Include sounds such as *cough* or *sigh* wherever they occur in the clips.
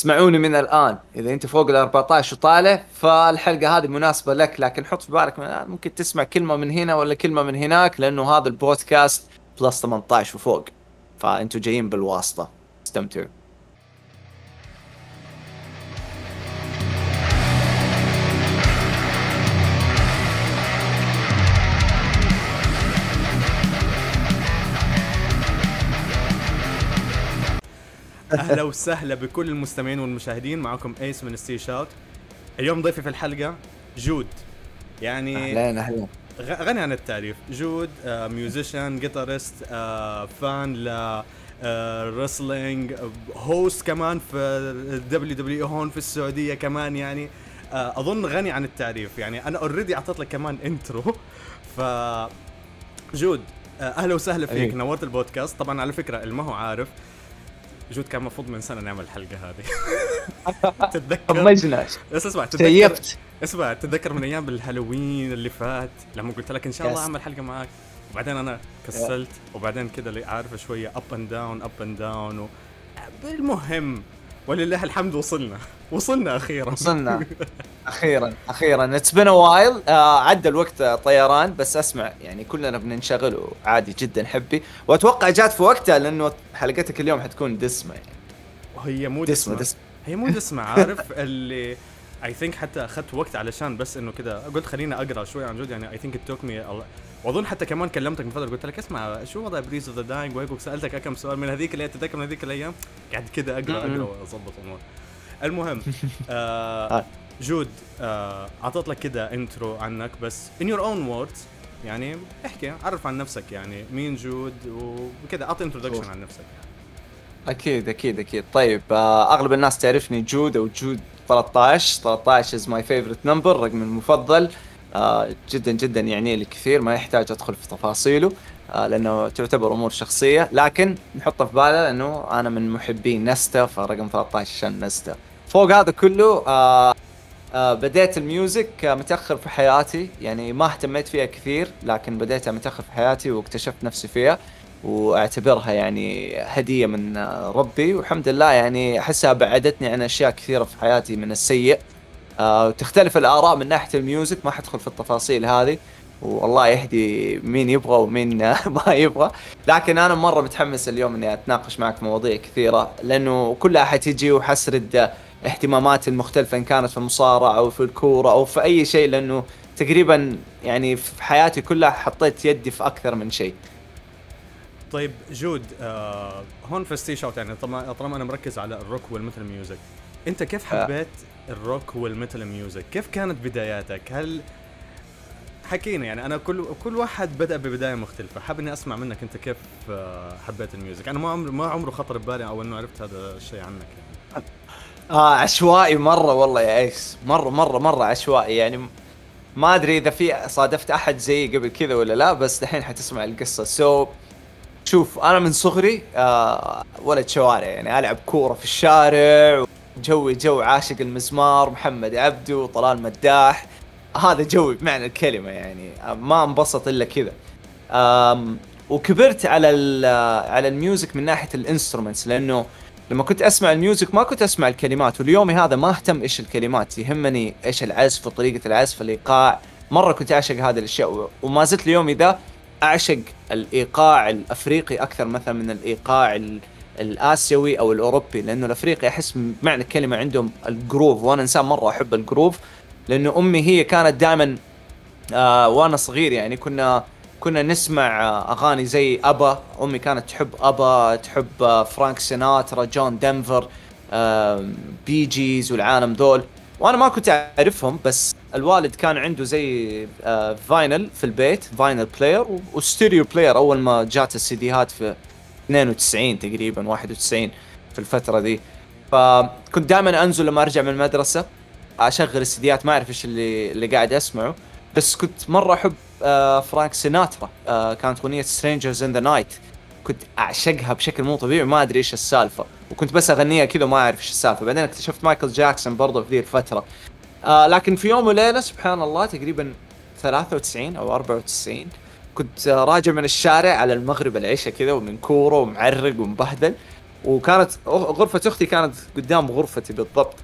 اسمعوني من الآن. إذا أنت فوق ال 14 وطالع فالحلقة هذه مناسبة لك لكن حط في بالك من الآن. ممكن تسمع كلمة من هنا ولا كلمة من هناك لأنه هذا البودكاست بلس 18 وفوق. فأنتوا جايين بالواسطة. استمتعوا. أهلا وسهلا بكل المستمعين والمشاهدين. معكم Ace من City Shout اليوم ضيفي في الحلقة جود. يعني اهلين اهلين غني عن التعريف. جود آه musician guitarist آه fan ل wrestling host كمان في ال WWE هون في السعودية كمان يعني. آه أظن غني عن التعريف. يعني أنا already أعطيت لك كمان intro ف جود آه أهلا وسهلا فيك. أهلا. نورت البودكاست. طبعا على فكرة اللي ما هو عارف. جود كان المفروض من سنة نعمل الحلقة هذه. *laughs* تتذكر؟ طنشنا بس اسمع تتذكر اسمع تتذكر من أيام الهالوين اللي فات؟ لما قلت لك إن شاء الله. أعمل حلقة معاك. وبعدين أنا كسلت وبعدين كذا اللي عارفه شوية up and down up and down و... ولله الحمد وصلنا. وصلنا أخيرا. وصلنا. *laughs* أخيرا أخيرا. it's been a while عدى الوقت طيران بس أسمع يعني كلنا بننشغل وعادي جدا حبي. وأتوقع جات في وقتها لأنه حلقتك اليوم حتكون دسمة. يعني هي مو دسمة دسمة. دسمة. هي مو دسمة *laughs* عارف؟ اللي I think حتى أخذت وقت علشان بس إنه كذا قلت خليني أقرأ شوي عن جد يعني I think it took me واظن حتى كمان كلمتك من فترة قلت لك اسمع شو وضع Breeze of the Dying وهيك وسألتك كم سؤال من هذيك اللي تتذكر من هذيك الأيام قاعد كذا أقرأ أقرأ. وأظبط امور المهم *laughs* آه آه. جود آه أعطيت لك كذا intro عنك بس in your own words يعني احكي عرف عن نفسك يعني مين جود وكذا أعطي introduction of. عن نفسك يعني. أكيد أكيد أكيد طيب آه أغلب الناس تعرفني جود أو جود 13 13 is my favorite number رقمي المفضل آه جدا جدا يعني لي كثير ما يحتاج أدخل في تفاصيله آه لأنه تعتبر أمور شخصية. لكن نحطه في بالنا لأنه أنا من محبين نستا فرقم 13 عشان نستا. فوق هذا كله آه آه بديت ال music آه متأخر في حياتي. يعني ما اهتميت فيها كثير لكن بديتها متأخر في حياتي واكتشفت نفسي فيها وأعتبرها يعني هدية من آه، ربي. والحمد لله يعني أحسها بعدتني عن أشياء كثيرة في حياتي من السيء. آه وتختلف الآراء من ناحية ال music ما حدخل في التفاصيل هذه. والله يهدي مين يبغى ومين *laughs* ما يبغى. لكن أنا مرة متحمس اليوم إني أتناقش معك مواضيع كثيرة لأنه كلها حتيجي وحسرد اهتماماتي المختلفة إن كانت في المصارعة أو في الكورة أو في أي شيء لأنه تقريبا يعني في حياتي كلها حطيت يدي في أكثر من شيء. طيب جود آه هون في ستي شوت يعني طالما أنا مركز على ال rock وال metal music أنت كيف آه. حبيت ال rock وال metal music؟ كيف كانت بداياتك؟ هل حكينا يعني أنا كل كل واحد بدأ ببداية مختلفة. حاب إني أسمع منك أنت كيف آه حبيت ال music. أنا ما عمر ما عمره خطر ببالي أو إنه عرفت هذا الشيء عنك يعني. *laughs* آه عشوائي مرة والله يا إيس. مرة مرة مرة عشوائي. يعني ما أدري إذا في صادفت أحد زيي قبل كذا ولا لا بس دحين حتسمع القصة. so شوف أنا من صغري آه ولد شوارع. يعني ألعب كورة في الشارع جوي جو عاشق المزمار محمد عبدو طلال مداح. هذا جوي بمعنى الكلمة يعني. ما انبسط إلا كذا. وكبرت على على ال music من ناحية ال instruments لأنه لما كنت أسمع ال music ما كنت أسمع الكلمات واليومي هذا ما أهتم إيش الكلمات يهمني إيش العزف وطريقه العزف الإيقاع. مرة كنت أعشق هذه الأشياء وما زلت اليومي ذا أعشق الإيقاع الأفريقي أكثر مثلا من الإيقاع ال- الآسيوي أو الأوروبي لأنه الأفريقي أحس بمعنى الكلمة عندهم ال groove. وأنا إنسان مرة أحب ال groove لأنه أمي هي كانت دائما آه وأنا صغير يعني كنا كنا نسمع آه أغاني زي ABBA. أمي كانت تحب ABBA تحب آه فرانك سيناترا جون دنفر آه Bee Gees والعالم ذول. وأنا ما كنت أعرفهم بس الوالد كان عنده زي آه vinyl في البيت vinyl player و stereo player أول ما جات السيديهات في 92 تقريبا 91 في الفترة ذي. فكنت دائما أنزل لما أرجع من المدرسة أشغل السيديات ما أعرف إيش اللي اللي قاعد أسمعه. بس كنت مرة أحب آه فرانك سيناترا آه كانت أغنية Strangers in the Night كنت أعشقها بشكل مو طبيعي ما أدري إيش السالفة. وكنت بس أغنيها كذا وما أعرف إيش السالفة. بعدين اكتشفت مايكل جاكسون برضه في ذي الفترة. آه لكن في يوم وليلة سبحان الله تقريبا 93 أو 94 كنت راجع من الشارع على المغرب العشاء كذا ومن كورة ومعرق ومبهدل. وكانت غرفة أختي كانت قدام غرفتي بالضبط.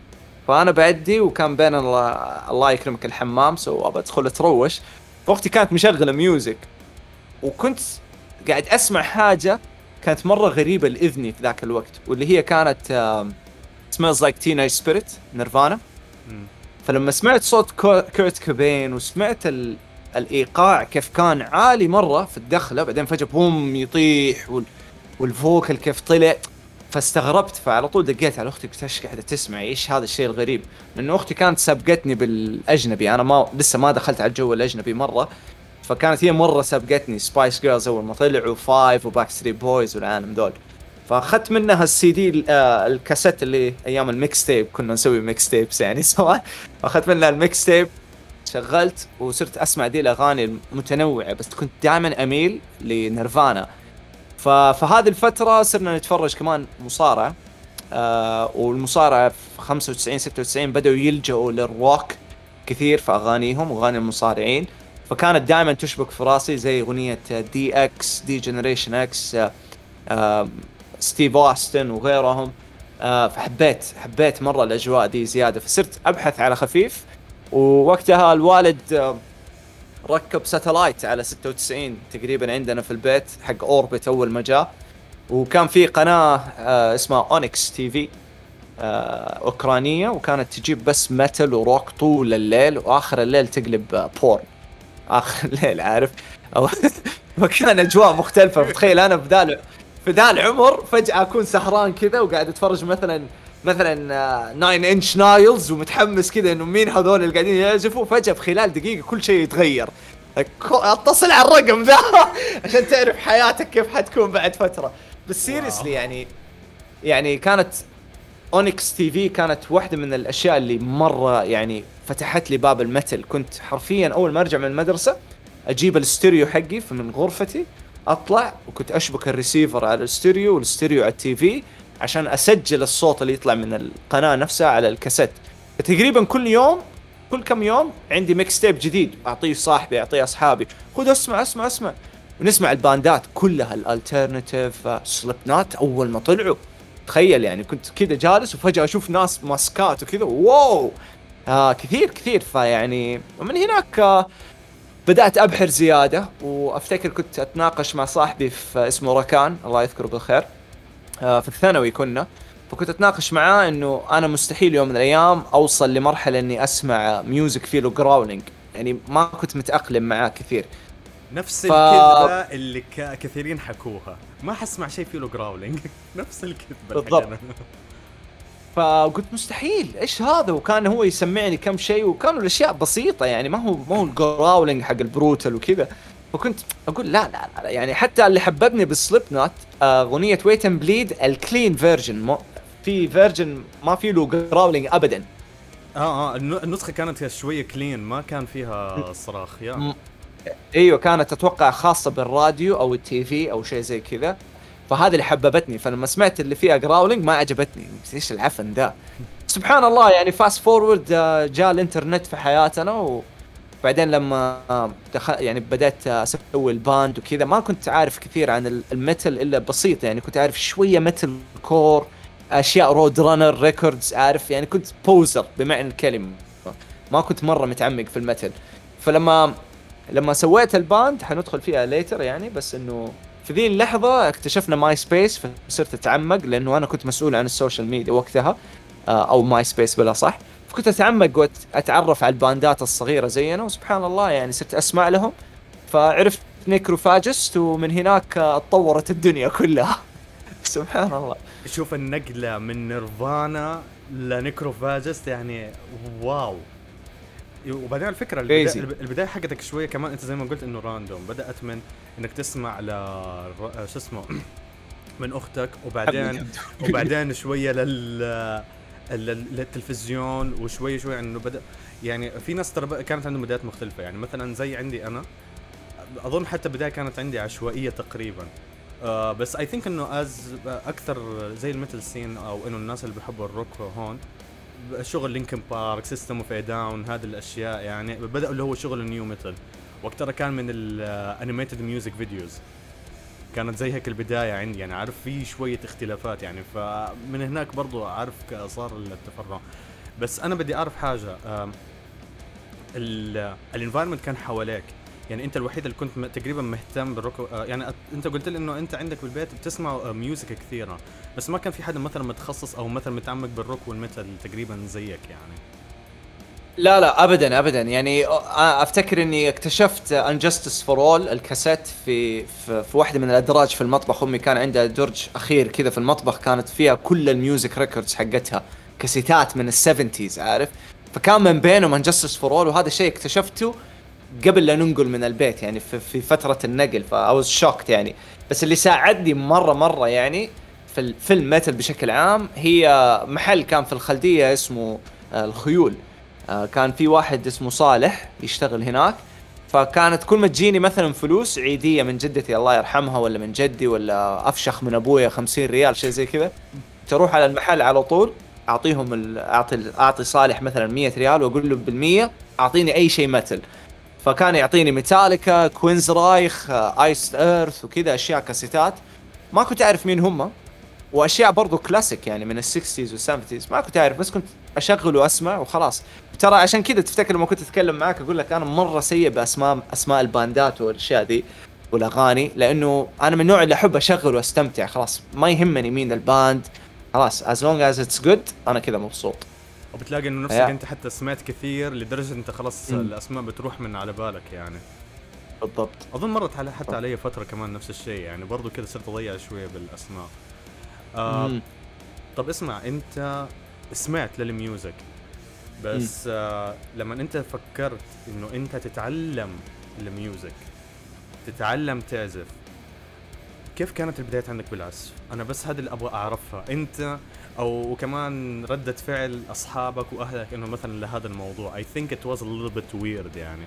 فأنا بعدي وكان بين الله, الله يكرمك الحمام so أبى أدخل أتروش. فأختي كانت مشغلة music وكنت قاعد أسمع حاجة كانت مرة غريبة لإذني في ذاك الوقت واللي هي كانت Smells Like Teen Spirit Nirvana. فلما سمعت صوت كيرت كوبين وسمعت ال... الإيقاع كيف كان عالي مرة في الدخلة بعدين فجأة boom يطيح وال... وال vocal كيف طلع. فاستغربت فعلى طول دقيت على أختي قلت إيش قاعدة تسمعي إيش هذا الشيء الغريب؟ لأنه أختي كانت سبقتني بالأجنبي أنا ما لسه ما دخلت على الجو الأجنبي مرة. فكانت هي مرة سبقتني Spice Girls أول ما طلعوا Five و Backstreet Boys والعالم دول. فأخذت منها السي دي آه الكاسيت اللي أيام ال mix tape كنا نسوي mix tapes يعني *laughs* سوا أخذت منها ال mix tape شغلت وصرت أسمع دي الأغاني المتنوعة بس كنت دائما أميل ل Nirvana. فهذه الفترة صرنا نتفرج كمان مصارعة. آه والمصارعة في 95 96 بدأوا يلجؤوا للروك كثير في أغانيهم واغاني المصارعين. فكانت دائما تشبك في راسي زي أغنية DX D-Generation X ستيف أوستن وغيرهم. آه فحبيت حبيت مرة الأجواء دي زيادة. فصرت أبحث على خفيف. ووقتها الوالد آه ركب satellite على 96 تقريبا عندنا في البيت حق Orbit أول ما جاء. وكان في قناة آه اسمها Onyx TV آه أوكرانية وكانت تجيب بس metal و rock طول الليل وآخر الليل تقلب آه porn آخر *laughs* الليل عارف؟ فكان *laughs* أجواء مختلفة. فتخيل أنا في ذا في ذا العمر فجأة أكون سهران كذا وقاعد أتفرج مثلا مثلا 9 Inch Nails ومتحمس كذا إنه مين هذول اللي قاعدين يعزفوا. فجأة في خلال دقيقة كل شيء يتغير. اتصل على الرقم ذا *laughs* عشان تعرف حياتك كيف حتكون بعد فترة. بس seriously يعني يعني كانت Onyx TV كانت واحدة من الأشياء اللي مرة يعني فتحت لي باب ال metal كنت حرفيا أول ما أرجع من المدرسة أجيب الاستوديو حقي من غرفتي أطلع وكنت أشبك الريسيفر على الاستوديو والاستوديو على ال TV. عشان أسجل الصوت اللي يطلع من القناة نفسها على الكاسيت. تقريبا كل يوم كل كم يوم عندي mixtape جديد. أعطيه صاحبي أعطيه أصحابي. خذ اسمع اسمع اسمع. ونسمع الباندات كلها ال alternative Slipknot أول ما طلعوا. تخيل يعني كنت كذا جالس وفجأة أشوف ناس ماسكات وكذا. wow! آه كثير كثير. فيعني ومن هناك آه بدأت أبحر زيادة. وأفتكر كنت أتناقش مع صاحبي في اسمه ركان. الله يذكره بالخير. آه في الثانوي كنا. فكنت أتناقش معاه إنه أنا مستحيل يوم من الأيام أوصل لمرحلة إني أسمع music فيه له growling يعني ما كنت متأقلم معاه كثير. نفس ف- الكذبة اللي ك- كثيرين حكوها. ما حسمع شيء فيه له growling نفس الكذبة بالضبط. فقلت مستحيل. إيش هذا؟ وكان هو يسمعني كم شيء وكانوا الأشياء بسيطة يعني. ما هو ما هو ال growling حق ال brutal وكذا. فكنت أقول لا لا لا يعني حتى اللي حببني بال Slipknot آه، أغنية Wait and Bleed ال clean version في version ما في له growling ابدا. آه آه الن- النسخة كانت شوية clean ما كان فيها *laughs* صراخ يا. م- إيوه كانت أتوقع خاصة بالراديو أو ال TV أو شيء زي كذا. فهذه اللي حببتني. فلما سمعت اللي فيها growling ما عجبتني إيش العفن ذا *laughs* سبحان الله يعني fast forward جاء الإنترنت في حياتنا وبعدين لما دخل يعني بدأت أسوي ال band وكذا ما كنت عارف كثير عن ال- ال metal إلا بسيط يعني كنت عارف شوية metalcore أشياء Roadrunner Records عارف؟ يعني كنت poser بمعنى الكلمة. ما كنت مرة متعمق في ال metal. فلما لما سويت ال band حندخل فيها later يعني بس إنه في ذي اللحظة اكتشفنا Myspace فصرت أتعمق لأنه أنا كنت مسؤول عن ال social media وقتها آه، أو Myspace بلا صح. فكنت أتعمق وأتعرف على الباندات الصغيرة زينا وسبحان الله يعني صرت أسمع لهم. فعرفت Necrophagist ومن هناك اتطورت الدنيا كلها. *laughs* سبحان الله. شوف النقلة من Nirvana ل Necrophagist يعني wow. وبعدين الفكرة البدا... Crazy. البداية حقتك شوية كمان أنت زي ما قلت إنه random. بدأت من إنك تسمع ل شو اسمه؟ من أختك وبعدين وبعدين شوية لل- للتلفزيون وشوي شوي إنه بدا يعني في ناس ترى كانت عندهم بدايات مختلفة. يعني مثلا زي عندي أنا أظن حتى البدايه كانت عندي عشوائية تقريبا. آه بس I think إنه as أكثر زي ال metal scene أو إنه الناس اللي بيحبوا الروك هون شغل Linkin Park System of a Down هذه الأشياء يعني بدأوا اللي هو شغل ال nu metal وقتها كان من ال animated music videos كانت زي هيك البداية عندي يعني عارف في شوية اختلافات يعني فمن هناك برضو عارف صار التفرع. بس أنا بدي أعرف حاجة ال environment كان حواليك. يعني أنت الوحيد اللي كنت تقريبا مهتم بالروك آه، يعني أنت قلت لي إنه أنت عندك بالبيت بتسمع music كثيرة. بس ما كان في حدا مثلا متخصص أو مثلا متعمق بال rock وال metal تقريبا زيك يعني. لا لا ابدا ابدا. يعني أفتكر إني اكتشفت And Justice for All الكاسيت في, في واحدة من الأدراج في المطبخ. أمي كان عندها درج أخير كذا في المطبخ كانت فيها كل ال music records حقتها كاسيتات من ال seventies عارف؟ فكان من بينهم And Justice for All وهذا الشيء اكتشفته قبل لا ننقل من البيت يعني في, في فترة النقل. ف I shocked يعني. بس اللي ساعدني مرة مرة يعني في الفيلم metal بشكل عام هي محل كان في الخالدية اسمه آه، الخيول. كان في واحد اسمه صالح يشتغل هناك. فكانت كل ما تجيني مثلا فلوس عيدية من جدتي الله يرحمها ولا من جدي ولا أفشخ من أبويا 50 ريال شيء زي كذا. تروح على المحل على طول أعطيهم أعطي أعطي صالح مثلا 100 ريال وأقول له بال100 أعطيني أي شيء metal فكان يعطيني Metallica Queensrÿche Iced Earth وكذا أشياء كاسيتات. ما كنت أعرف مين هم وأشياء برضو كلاسيك يعني من ال sixties وال seventies ما كنت أعرف بس كنت أشغل وأسمع وخلاص. ترى عشان كذا تفتكر لما كنت أتكلم معاك أقول لك أنا مرة سيء باسماء أسماء الباندات والأشياء دي والأغاني لأنه أنا من النوع اللي أحب أشغل وأستمتع. خلاص ما يهمني مين ال band. خلاص as long as it's good أنا كذا مبسوط. وبتلاقي إنه نفسك أنت حتى سمعت كثير لدرجة إنت خلاص. الأسماء بتروح من على بالك يعني. بالضبط. أظن مرت على حتى علي فترة كمان نفس الشيء يعني برضو كذا صرت أضيع شوية بالأسماء. آه طب اسمع أنت سمعت لل music بس آه لما انت فكرت انه انت تتعلم ال music تتعلم تعزف كيف كانت البدايات عندك بالعزف؟ أنا بس هذا اللي أبغى أعرفها أنت أو وكمان ردة فعل أصحابك وأهلك إنه مثلا لهذا الموضوع. I think it was a little bit weird يعني.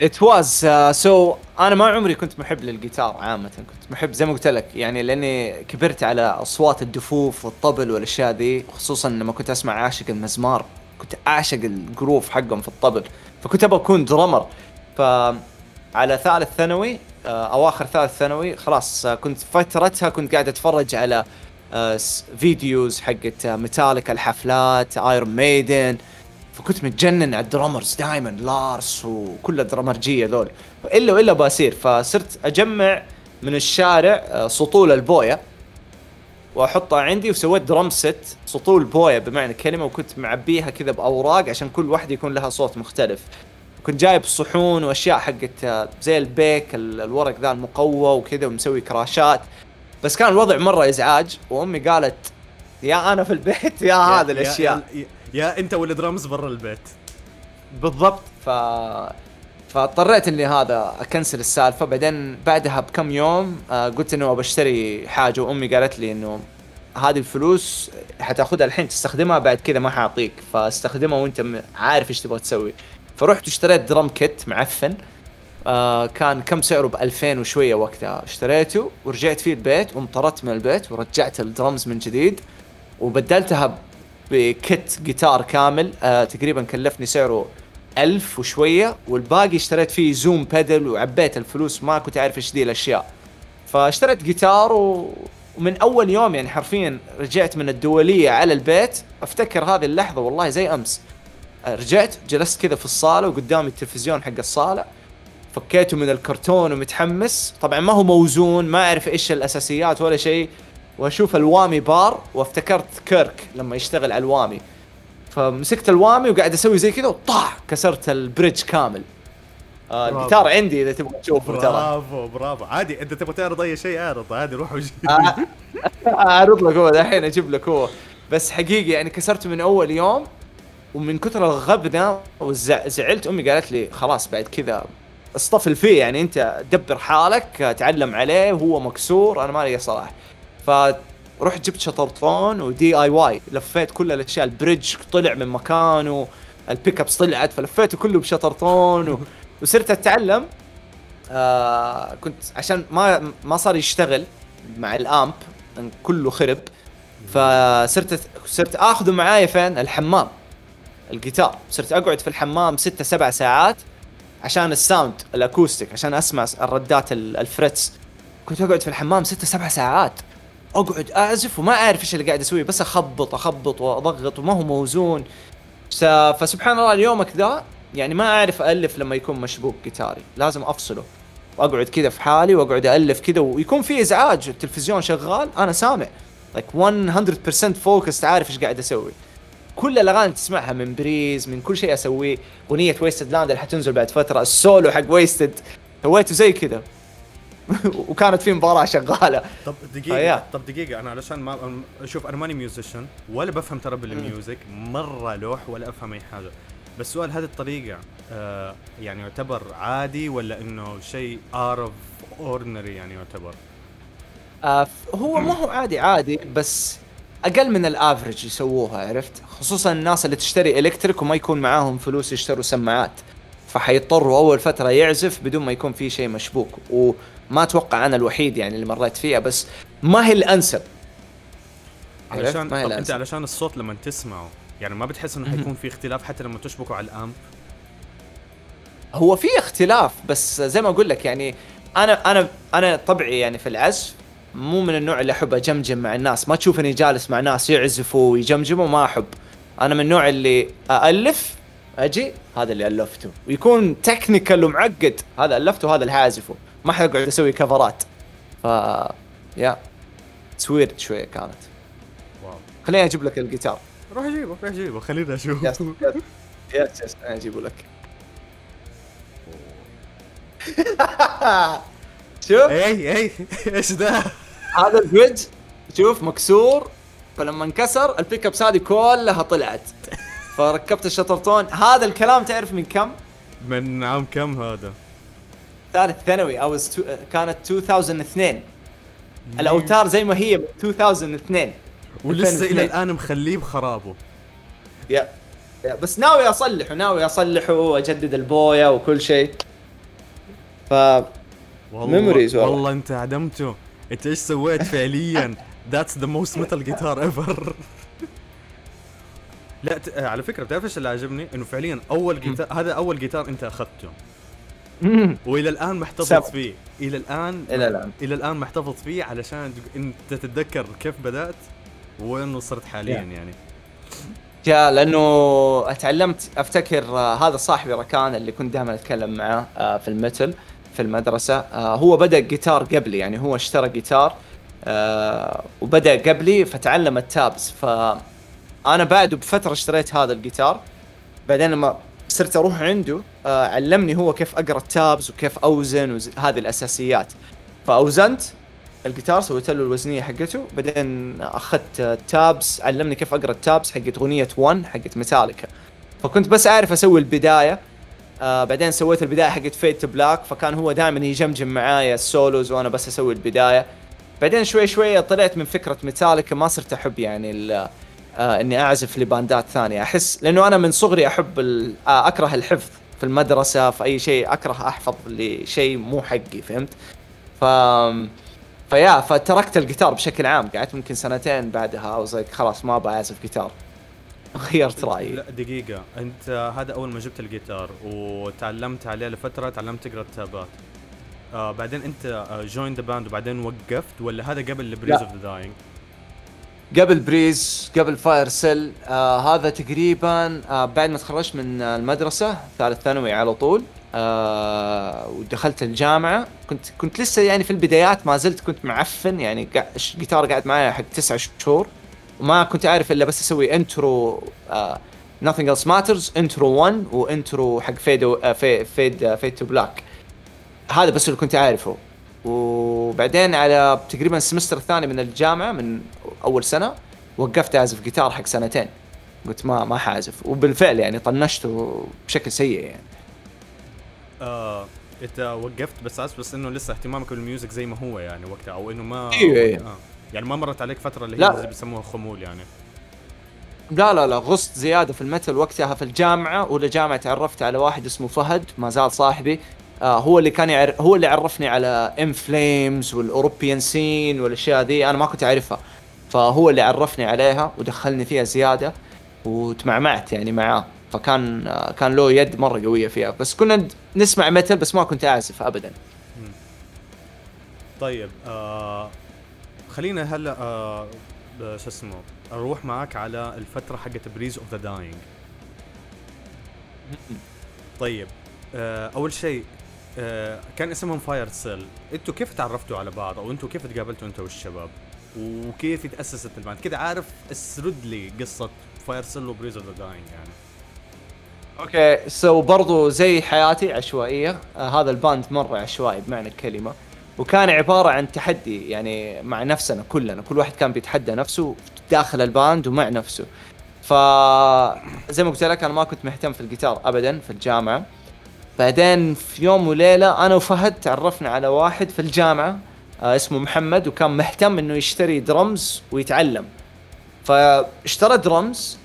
Was uh, so أنا ما عمري كنت محب للجيتار عامة. كنت محب زي ما قلت لك يعني لأني كبرت على أصوات الدفوف والطبل والأشياء دي خصوصا لما كنت أسمع عاشق المزمار. كنت أعشق الجروف حقهم في الطبل. فكنت أبغى أكون درامر ف على ثالث ثانوي آه، أواخر ثالث ثانوي خلاص آه، كنت فترتها كنت قاعد أتفرج على آه، videos حقت ميتاليكا الحفلات Iron Maiden فكنت متجنن على ال drummers دائما لارس وكل الدرامرجية ذول. إلا وإلا باسير فصرت أجمع من الشارع سطول البوية وأحطها عندي وسويت drum set سطول بوية بمعنى الكلمة وكنت معبيها كذا بأوراق عشان كل واحدة يكون لها صوت مختلف. كنت جايب صحون وأشياء حقت زي البيك الورق ذا المقوى وكذا ومسوي كراشات. بس كان الوضع مرة إزعاج وأمي قالت يا أنا في البيت يا, هذا الأشياء. يا, يا انت ولد رمز برا البيت. بالضبط. ف فاضطريت إني هذا أكنسل السالفة. بعدين بعدها بكم يوم آه، قلت إنه بشتري حاجة وأمي قالت لي إنه هذه الفلوس حتأخذها الحين تستخدمها بعد كذا ما حأعطيك فاستخدمها وأنت عارف إيش تبغى تسوي. فرحت اشتريت drum kit معفن. آه كان كم سعره ب 2000 وشوية وقتها. اشتريته ورجعت فيه البيت وانطردت من البيت ورجعت الدرمز من جديد وبدلتها ب kit جيتار كامل. آه تقريبا كلفني سعره ألف وشوية والباقي اشتريت فيه Zoom pedal وعبيت الفلوس ما كنت عارف إيش دي الأشياء. فاشتريت جيتار و... ومن أول يوم يعني حرفيا رجعت من الدولية على البيت. أفتكر هذه اللحظة والله زي أمس. رجعت جلست كذا في الصالة وقدامي التلفزيون حق الصالة. فكيته من الكرتون ومتحمس. طبعا ما هو موزون ما أعرف إيش الأساسيات ولا شيء. واشوف ال whammy bar وافتكرت كيرك لما يشتغل على ال whammy. فمسكت ال whammy وقاعد أسوي زي كذا وطاح كسرت ال bridge كامل. آه الجيتار عندي إذا تبغى تشوفه ترى. برافو برافو. عادي أنت تبغى تعرض أي شيء أعرض عادي روح وجي. آه *laughs* أعرض لك هو الحين أجيب لك هو. بس حقيقي يعني كسرته من أول يوم ومن كثر الغبنة وزعلت أمي قالت لي خلاص بعد كذا اصطفل فيه يعني أنت دبر حالك تعلم عليه وهو مكسور أنا ما لي صلاح. فرحت جبت شطرطون و DIY لفيت كل الأشياء ال bridge طلع من مكانه ال pickups طلعت فلفيته كله بشطرطون و... *laughs* وصرت أتعلم آه كنت عشان ما ما صار يشتغل مع ال amp كله خرب فصرت صرت اخذه معايا فين؟ الحمام الجيتار. صرت أقعد في الحمام ستة سبع ساعات عشان ال sound ال acoustic عشان أسمع الردات ال frets. كنت أقعد في الحمام ستة سبع ساعات. أقعد اعزف وما أعرف إيش اللي قاعد أسويه بس أخبط أخبط وأضغط وما هو موزون. فسبحان الله إلى يومك ذا يعني ما أعرف الف لما يكون مشبوك جيتاري. لازم أفصله. وأقعد كذا في حالي وأقعد الف كذا ويكون في إزعاج التلفزيون شغال أنا سامع. like like 100% focus عارف إيش قاعد أسوي. كل الأغاني تسمعها من Breeze من كل شيء أسويه. أغنية Wasted Land اللي حتنزل بعد فترة السولو حق Wasted سويته زي كذا. *laughs* وكانت في مباراة شغالة. طب فيا. دقيقة طب دقيقة أنا علشان ما شوف أنا ماني musician ولا بفهم ترى بال music مرة لوح ولا أفهم أي حاجة. بس سؤال هذه الطريقة آه يعني يعتبر عادي ولا إنه شيء out of ordinary يعني يعتبر؟ آه هو ما هو عادي عادي بس أقل من الافرج يسووها عرفت؟ خصوصا الناس اللي تشتري الكتريك وما يكون معاهم فلوس يشتروا سماعات. فحيضطروا أول فترة يعزف بدون ما يكون في شيء مشبوك. وما أتوقع أنا الوحيد يعني اللي مريت فيها بس ما هي الأنسب؟ علشان ما هي الأنسب. علشان الصوت لما تسمعه يعني ما بتحس إنه حيكون في اختلاف حتى لما تشبكه على الأمب؟ هو في اختلاف بس زي ما أقول لك يعني أنا أنا أنا طبعي يعني في العزف مو من النوع اللي أحب أجمجم مع الناس. ما تشوفني جالس مع ناس يعزفوا ويجمجموا ما أحب. أنا من النوع اللي الف أجي هذا اللي ألفته. ويكون تكنيكال ومعقد هذا ألفته هذا اللي حاعزفه ما حقعد أسوي كفرات ف yeah it's weird شوية كانت. Wow. خليني أجيب لك الجيتار. روح جيبه روح جيبه خلينا نشوف yes yes yes أنا أجيبه لك. *laughs* شوف. اي اي إيش ذا؟ هذا ال bridge شوف مكسور. فلما انكسر ال pickups هذه كلها طلعت. *laughs* فركبت الشطرطون هذا الكلام تعرف من كم؟ من عام كم هذا؟ ثالث ثانوي two, كانت 2002 الأوتار زي ما هي من 2002 ولسه 2002. إلى الآن مخليه بخرابه yeah yeah بس ناوي أصلحه ناوي أصلحه وأجدد البوية وكل شيء ف والله Memories والله. والله أنت عدمته أنت إيش سويت فعليا that's the most metal guitar ever لا ت... على فكرة بتعرف إيش اللي عجبني؟ إنه فعليا أول جيتار هذا أول جيتار أنت أخذته. *laughs* والى الآن محتفظ. فيه. إلى الآن إلى الآن. إلى الآن محتفظ فيه علشان انت تتذكر كيف بدأت وين وصلت حاليا. يعني. يا لأنه أتعلمت أفتكر آه، هذا صاحبي ركان اللي كنت دائما أتكلم معاه في المتل في المدرسة. آه، هو بدأ جيتار قبلي يعني هو اشترى جيتار آه، وبدأ قبلي فتعلم ال tabs فأنا بعده بفترة اشتريت هذا الجيتار بعدين لما صرت أروح عنده آه، علمني هو كيف أقرأ ال tabs وكيف أوزن وهذه الأساسيات. فأوزنت الجيتار سويت له الوزنية حقته بعدين أخذت ال tabs علمني كيف أقرأ ال tabs حقت أغنية 1 حقت ميتاليكا. فكنت بس أعرف أسوي البداية آه بعدين سويت البداية حقت Fade Black فكان هو دائما يجمجم معايا ال solos وأنا بس أسوي البداية. بعدين شوي شوي طلعت من فكرة ميتاليكا ما صرت أحب يعني آه إني أعزف لباندات ثانية. أحس لأنه أنا من صغري أحب ال- آه أكره الحفظ في المدرسة في أي شيء أكره أحفظ لشيء مو حقي فهمت؟ ف ف yeah فتركت الجيتار بشكل عام. قعدت ممكن سنتين بعدها وزي خلاص ما أبغى أعزف جيتار. *laughs* غيرت رأيي. لا دقيقة. أنت هذا أول ما جبت الجيتار وتعلمت عليه لفترة تعلمت تقرأ التابات. آه بعدين أنت join the band وبعدين وقفت ولا هذا قبل Breeze. of the Dying؟ قبل Breeze قبل فاير سيل آه هذا تقريبا آه بعد ما تخرجت من المدرسة ثالث ثانوي على طول آه ودخلت الجامعة. كنت كنت لسه يعني في البدايات ما زلت كنت معفن يعني الجيتار قاعد معي حق تسعة شهور. وما كنت عارف إلا بس أسوي intro nothing else matters intro 1 و intro حق Fade fa- Fade Fade to Black هذا بس اللي كنت عارفه وبعدين على تقريبا ال semester الثاني من الجامعة من أول سنة وقفت أعزف جيتار حق سنتين قلت ما ما حأعزف وبالفعل يعني طنشته بشكل سيء يعني آه إنت وقفت بس عارف بس إنه لسه اهتمامك بال music زي ما هو يعني وقتها أو إنه ما أيوه، أيوه. آه. يعني ما مرت عليك فترة اللي لا. هي زي بيسموها خمول يعني لا لا لا غصت زيادة في ال metal وقتها في الجامعة اولى جامعه تعرفت على واحد اسمه فهد ما زال صاحبي آه هو اللي كان يعرف هو اللي عرفني على In Flames وال European scene والأشياء دي أنا ما كنت أعرفها. فهو اللي عرفني عليها ودخلني فيها زيادة وتمعمعت يعني معاه. فكان آه كان له يد مرة قوية فيها. بس كنا نسمع metal بس ما كنت أعزف أبدا. طيب آه خلينا هلأ آه شو اسمه أروح معك على الفترة حقت Praise of the Dying طيب آه أول شيء كان اسمهم فاير سيل أنتوا كيف تعرفتوا على بعض؟ أو أنتوا كيف تقابلتوا انت والشباب؟ وكيف تأسست ال band كده عارف اسرد لي قصة فاير سيل و Praise of the Dying يعني. Okay so برضو زي حياتي عشوائية. آه هذا ال band مرة عشوائي بمعنى الكلمة. وكان عبارة عن تحدي يعني مع نفسنا كلنا. كل واحد كان بيتحدى نفسه داخل ال band ومع نفسه. ف زي ما قلت لك أنا ما كنت مهتم في الجيتار ابدا في الجامعة. بعدين في يوم وليلة أنا وفهد تعرفنا على واحد في الجامعة آه اسمه محمد وكان مهتم إنه يشتري درمز ويتعلم. فاشترى درمز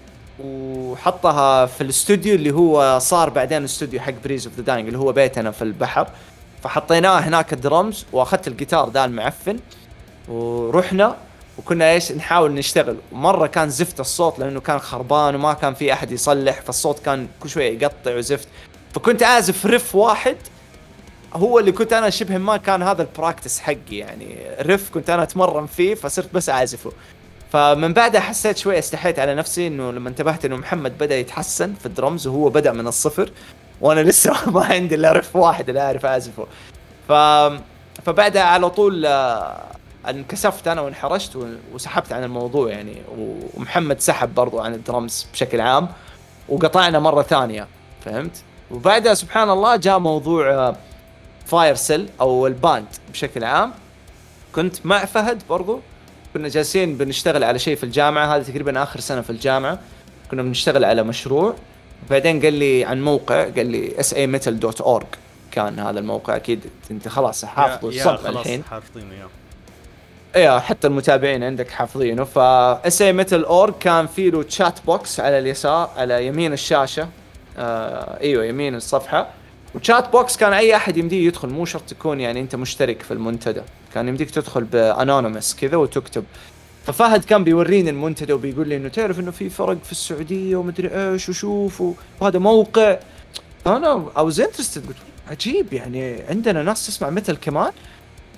وحطها في الاستوديو اللي هو صار بعدين الاستوديو حق Praise of the Dying اللي هو بيتنا في البحر. فحطيناه هناك الدرمز وأخذت الجيتار ذا المعفن ورحنا وكنا إيش نحاول نشتغل. مرة كان زفت الصوت لأنه كان خربان وما كان في أحد يصلح فالصوت كان كل شوية يقطع وزفت. فكنت اعزف riff واحد. هو اللي كنت أنا شبه ما كان هذا ال practice حقي يعني riff كنت أنا أتمرن فيه فصرت بس أعزفه. فمن بعدها حسيت شوي استحيت على نفسي إنه لما انتبهت إنه محمد بدأ يتحسن في الدرمز وهو بدأ من الصفر وأنا *laughs* لسه ما عندي إلا riff واحد اللي أعرف أعزفه. ف فبعدها على طول آه، انكسفت أنا وانحرجت وسحبت عن الموضوع يعني. ومحمد سحب برضو عن الدرمز بشكل عام وقطعنا مرة ثانية فهمت؟ وبعدها سبحان الله جاء موضوع فاير آه، سيل أو ال band بشكل عام. كنت مع فهد برضو كنا جالسين بنشتغل على شيء في الجامعة هذا تقريبا آخر سنة في الجامعة. كنا بنشتغل على مشروع. بعدين قال لي عن موقع قال لي sametal.org كان هذا الموقع أكيد. أنت خلاص حافظه الصبح الحين. حافظينه يا. إيه حتى المتابعين عندك حافظينه. ف sametal.org كان في له chat box على اليسار على يمين الشاشة. آه إيوه يمين الصفحة. و chat box كان أي أحد يمديه يدخل مو شرط تكون يعني أنت مشترك في المنتدى. كان يمديك تدخل ب anonymous كذا وتكتب. ففهد كان بيوريني المنتدى وبيقول لي إنه تعرف إنه في فرق في السعودية ومدري إيش وشوف وهذا موقع. فأنا I was interested قلت عجيب يعني عندنا ناس تسمع metal كمان.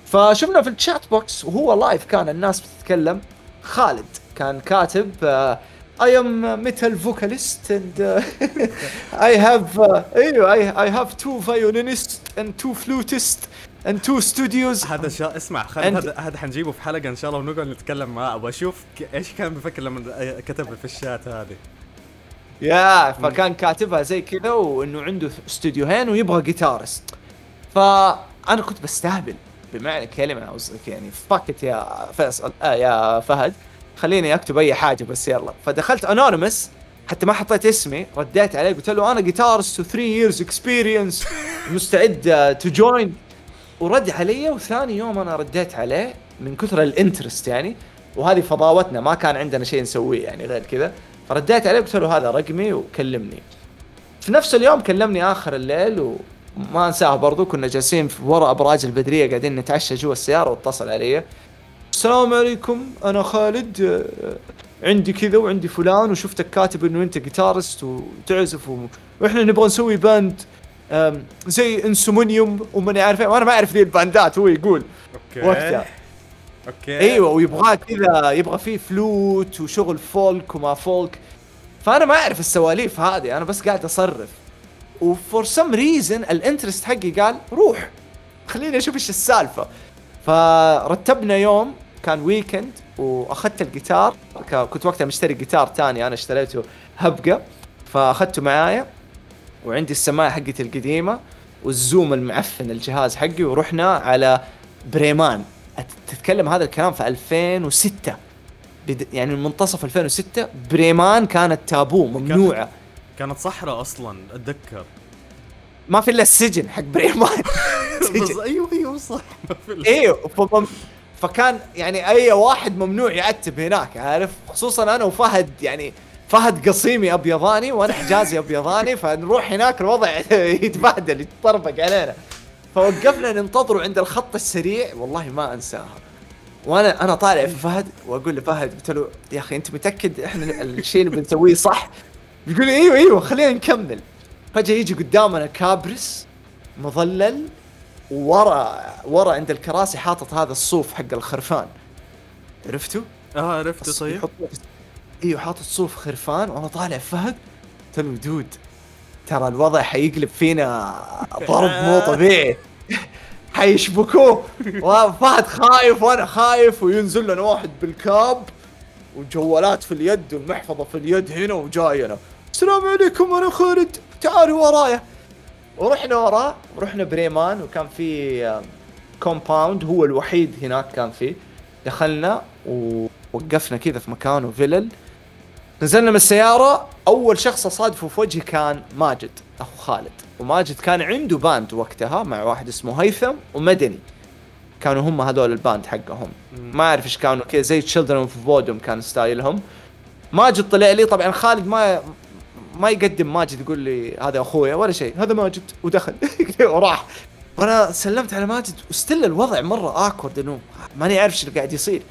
فشفنا في ال chat box وهو live كان الناس بتتكلم. خالد كان كاتب I am metal vocalist and I have أيوه I have two violinist and two flutist and two studios هذا شا... اسمع خالد هذا هذا حنجيبه في حلقة إن شاء الله ونقعد نتكلم معاه أبغى أشوف إيش كان بيفكر لما كتب في الشات هذه. يا فكان كاتبها زي كذا وإنه عنده استوديوهين ويبغى guitarist فانا كنت بستهبل. بمعنى الكلمة يعني fuck it يا فيصل آه يا فهد. خليني اكتب اي حاجة بس يلا. فدخلت anonymous حتى ما حطيت اسمي رديت عليه قلت له أنا guitarist 3 years experience مستعد to join ورد علي وثاني يوم أنا رديت عليه من كثر ال interest يعني. وهذه فضاوتنا ما كان عندنا شيء نسويه يعني غير كذا. فرديت عليه قلت له هذا رقمي وكلمني. في نفس اليوم كلمني آخر الليل وما أنساه برضو كنا جالسين في وراء أبراج البدرية قاعدين نتعشى جوا السيارة واتصل علي. السلام عليكم أنا خالد آه، عندي كذا وعندي فلان وشفتك كاتب إنه أنت guitarist وتعزف وإحنا نبغى نسوي band زي Insomnium وماني عارف وأنا ما أعرف ذي الباندات هو يقول. Okay. وقتها. Okay. أيوه ويبغى كذا يبغى فيه فلوت وشغل folk وما folk فأنا ما أعرف السواليف هذه أنا بس قاعد أصرف. و for some reason ال interest حقي قال روح خليني أشوف إيش السالفة. فرتبنا يوم كان weekend وأخذت الجيتار. كنت وقتها مشتري جيتار تاني أنا اشتريته هبقه فأخذته معايا وعندي السماعة حقتي القديمة والزوم المعفن الجهاز حقي ورحنا على بريمان. تتكلم هذا الكلام في 2006 يعني من منتصف 2006 بريمان كانت تابو ممنوعة. كانت صحراء أصلا أتذكر. ما في إلا السجن حق بريمان. *laughs* *laughs* أيوه أيوه صح. *laughs* أيوه فكان يعني أي واحد ممنوع يعتب هناك عارف؟ خصوصا أنا وفهد يعني فهد قصيمي أبيضاني وأنا حجازي أبيضاني فنروح هناك الوضع *laughs* يتبهدل يتطربق علينا. فوقفنا ننتظره عند الخط السريع والله ما أنساها. وأنا أنا طالع في فهد وأقول لفهد قلت له يا أخي أنت متأكد إحنا الشيء اللي بنسويه صح؟ يقول لي إيوه إيوه خلينا نكمل. فجأة يجي قدامنا كابرس مظلل ورا ورا عند الكراسي حاطط هذا الصوف حق الخرفان. عرفتوا؟ آه عرفته يحط- إيوه حاطط صوف خرفان وأنا طالع فهد. قلت له دود ترى الوضع حيقلب فينا ضرب مو طبيعي. *laughs* حيشبكوه وفهد خايف وأنا خايف. وينزل لنا واحد بالكاب وجوالات في اليد والمحفظة في اليد هنا وجاينا السلام عليكم أنا خالد. تعالوا ورايا. ورحنا وراه رحنا بريمان وكان في compound هو الوحيد هناك كان فيه. دخلنا ووقفنا كذا في مكان وفلل. نزلنا من السيارة أول شخص أصادفه في وجهي كان ماجد أخو خالد. وماجد كان عنده band وقتها مع واحد اسمه هيثم ومدني. كانوا هم هذول ال band حقهم. ما أعرف إيش كانوا كذا زي Children of Bodom كان style هم. ماجد طلع لي طبعا خالد ما ما يقدم ماجد يقول لي هذا أخويا ولا شيء. هذا ماجد. ودخل. *laughs* وراح. وأنا سلمت على ماجد. و still الوضع مرة awkward إنه ماني عارف إيش اللي قاعد يصير.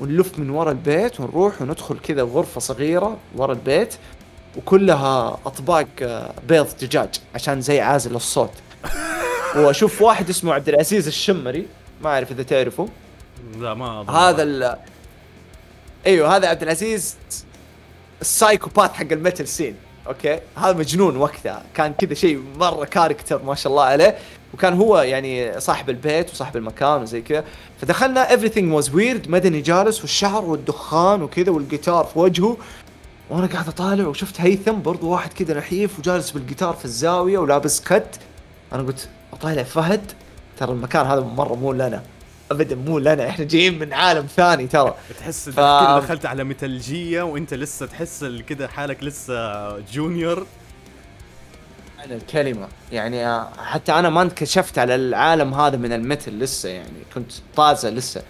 ونلف من ورا البيت ونروح وندخل كذا غرفة صغيرة ورا البيت. وكلها أطباق آه، بيض دجاج عشان زي عازل الصوت. *laughs* وأشوف واحد اسمه عبد العزيز الشمري. ما أعرف إذا تعرفه. لا ما أظن. هذا ال أيوه هذا عبد العزيز ال psychopath حق ال metal scene. okay. هذا مجنون وقتها. كان كذا شيء مرة character ما شاء الله عليه. وكان هو يعني صاحب البيت وصاحب المكان وزي كذا. فدخلنا everything was weird. مدني جالس والشعر والدخان وكذا والجيتار في وجهه. وأنا قاعد أطالع وشفت هيثم برضو واحد كذا نحيف وجالس بالجيتار في الزاوية ولابس كت. أنا قلت أطالع فهد؟ ترى المكان هذا مرة مو لنا. ابدا مو لنا إحنا جايين من عالم ثاني ترى. تحس ف- دخلت على ميتالجية وإنت لسه تحس كذا حالك لسه junior عن الكلمة يعني آه، حتى أنا ما انكشفت على العالم هذا من المثل لسه يعني كنت طازة لسه.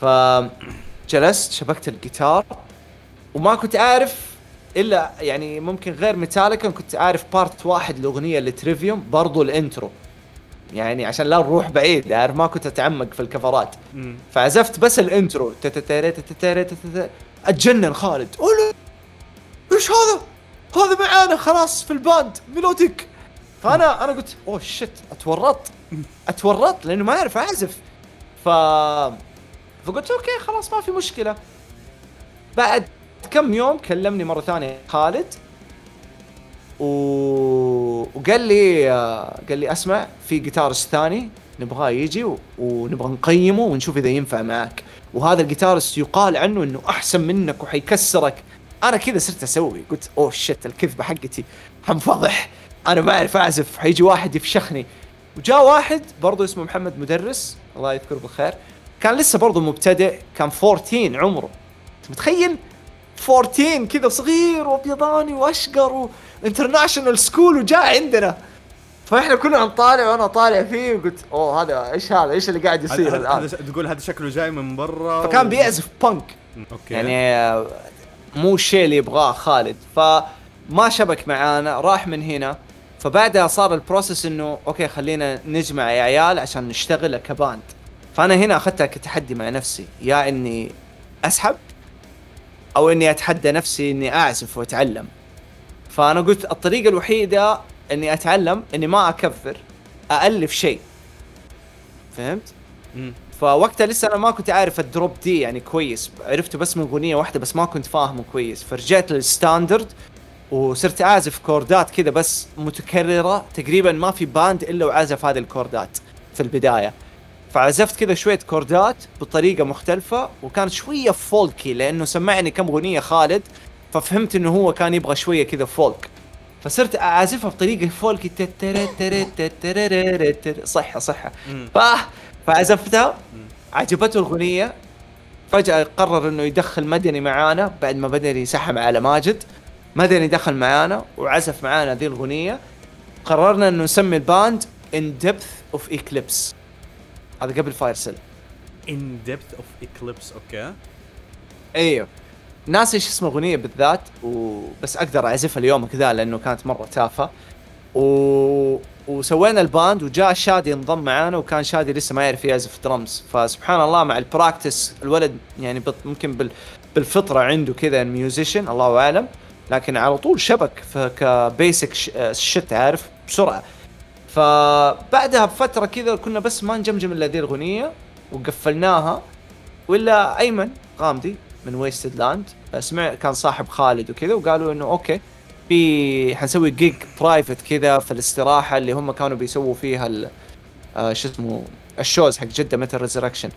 فجلست شبكت الجيتار وما كنت أعرف إلا يعني ممكن غير ميتاليكا كنت أعرف part واحد الأغنية ل Trivium برضو ال intro. يعني عشان لا نروح بعيد عارف ما كنت أتعمق في الكفرات. فعزفت بس ال intro. أتجنن خالد. إيش هذا؟ هذا معانا خلاص في ال band melodic. فانا أنا قلت oh shit اتورطت *laughs* اتورطت لأنه ما اعرف أعزف. ف فقلت okay خلاص ما في مشكلة. بعد كم يوم كلمني مرة ثانية خالد و... وقال لي قال لي أسمع في جيتارست ثاني نبغاه يجي. ونبغى نقيمه ونشوف إذا ينفع معك. وهذا الجيتارست يقال عنه إنه أحسن منك وحيكسرك. أنا كذا صرت أسوي قلت أوه شت الكذبة حقتي. حنفضح أنا ما أعرف أعزف. حيجي واحد يفشخني. وجاء واحد برضه اسمه محمد مدرس الله يذكره بالخير كان لسه برضه مبتدئ كان 14 عمره. متخيل؟ 14 كذا صغير وابيضاني وأشقر و international school وجاء عندنا. فإحنا كلنا نطالع وأنا طالع فيه وقلت أوه هذا إيش هذا؟ إيش اللي قاعد يصير هذا- الآن؟ تقول هذا شكله جاي من برا فكان و- بيعزف punk okay. يعني آه، مو الشيء اللي يبغاه خالد. فما شبك معانا راح من هنا. فبعدها صار ال process إنه okay خلينا نجمع يا عيال عشان نشتغل ك band. فأنا هنا أخذتها كتحدي مع نفسي. يا إني أسحب أو إني أتحدى نفسي إني أعزف وأتعلم. فأنا قلت الطريقة الوحيدة إني أتعلم إني ما أكفر الف شيء. فهمت؟ مم. فوقتها لسه أنا ما كنت عارف ال drop دي يعني كويس. عرفته بس من أغنية واحدة بس ما كنت فاهمه كويس. فرجعت لل standard وصرت أعزف كوردات كذا بس متكررة. تقريبا ما في band إلا وعزف هذه الكوردات في البداية. فعزفت كذا شوية كوردات بطريقة مختلفة وكانت شوية folky لأنه سمعني كم أغنية خالد ففهمت إنه هو كان يبغى شوية كذا folk. فصرت أعزفها بطريقة folky مم. ف... فعزفتها عجبته الأغنية. فجأة قرر إنه يدخل مدني معانا بعد ما مدني سحب على ماجد. مدني دخل معانا وعزف معانا ذي الأغنية. قررنا إنه نسمي ال band In Depth of Eclipse. هذا قبل Fire Seal In Depth of Eclipse okay أيوه ناسي إيش اسم الاغنيه بالذات وبس أقدر أعزفها اليوم كذا لأنه كانت مرة تافهة. و... وسوينا ال band وجاء شادي انضم معانا وكان شادي لسه ما يعرف يعزف درمز فسبحان الله مع ال practice الولد يعني بط... ممكن بال... بالفطرة عنده كذا musician الله أعلم. لكن على طول شبك في ك basic sh... shit عارف؟ بسرعة. فبعدها بفترة كذا كنا بس ما نجمجم إلا ذي الاغنيه وقفلناها. ولا أيمن غامدي من Wasted Land سمع كان صاحب خالد وكذا وقالوا إنه okay في حنسوي gig private كذا في الاستراحة اللي هم كانوا بيسووا فيها آه شو اسمه ال shows حق جدة Metal Resurrection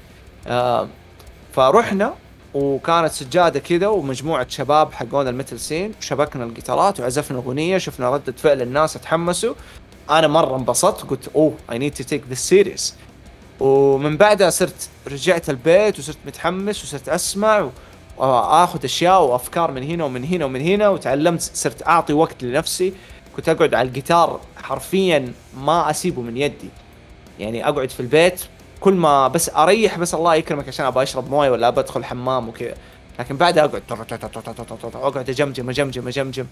فرحنا وكانت سجادة كذا ومجموعة شباب حقون ال metal scene وشبكنا الجيتارات وعزفنا أغنية شفنا ردة فعل الناس اتحمسوا أنا مرة انبسطت قلت oh I need to take this serious ومن بعدها صرت رجعت البيت وصرت متحمس وصرت أسمع وآخذ أشياء وأفكار من هنا ومن هنا ومن هنا وتعلمت صرت أعطي وقت لنفسي. كنت أقعد على الجيتار حرفيا ما أسيبه من يدي. يعني أقعد في البيت كل ما بس أريح بس الله يكرمك عشان أبغى أشرب موية ولا أبغى أدخل حمام وكذا. لكن بعدها أقعد أقعد أجمجم أجمجم أجمجم.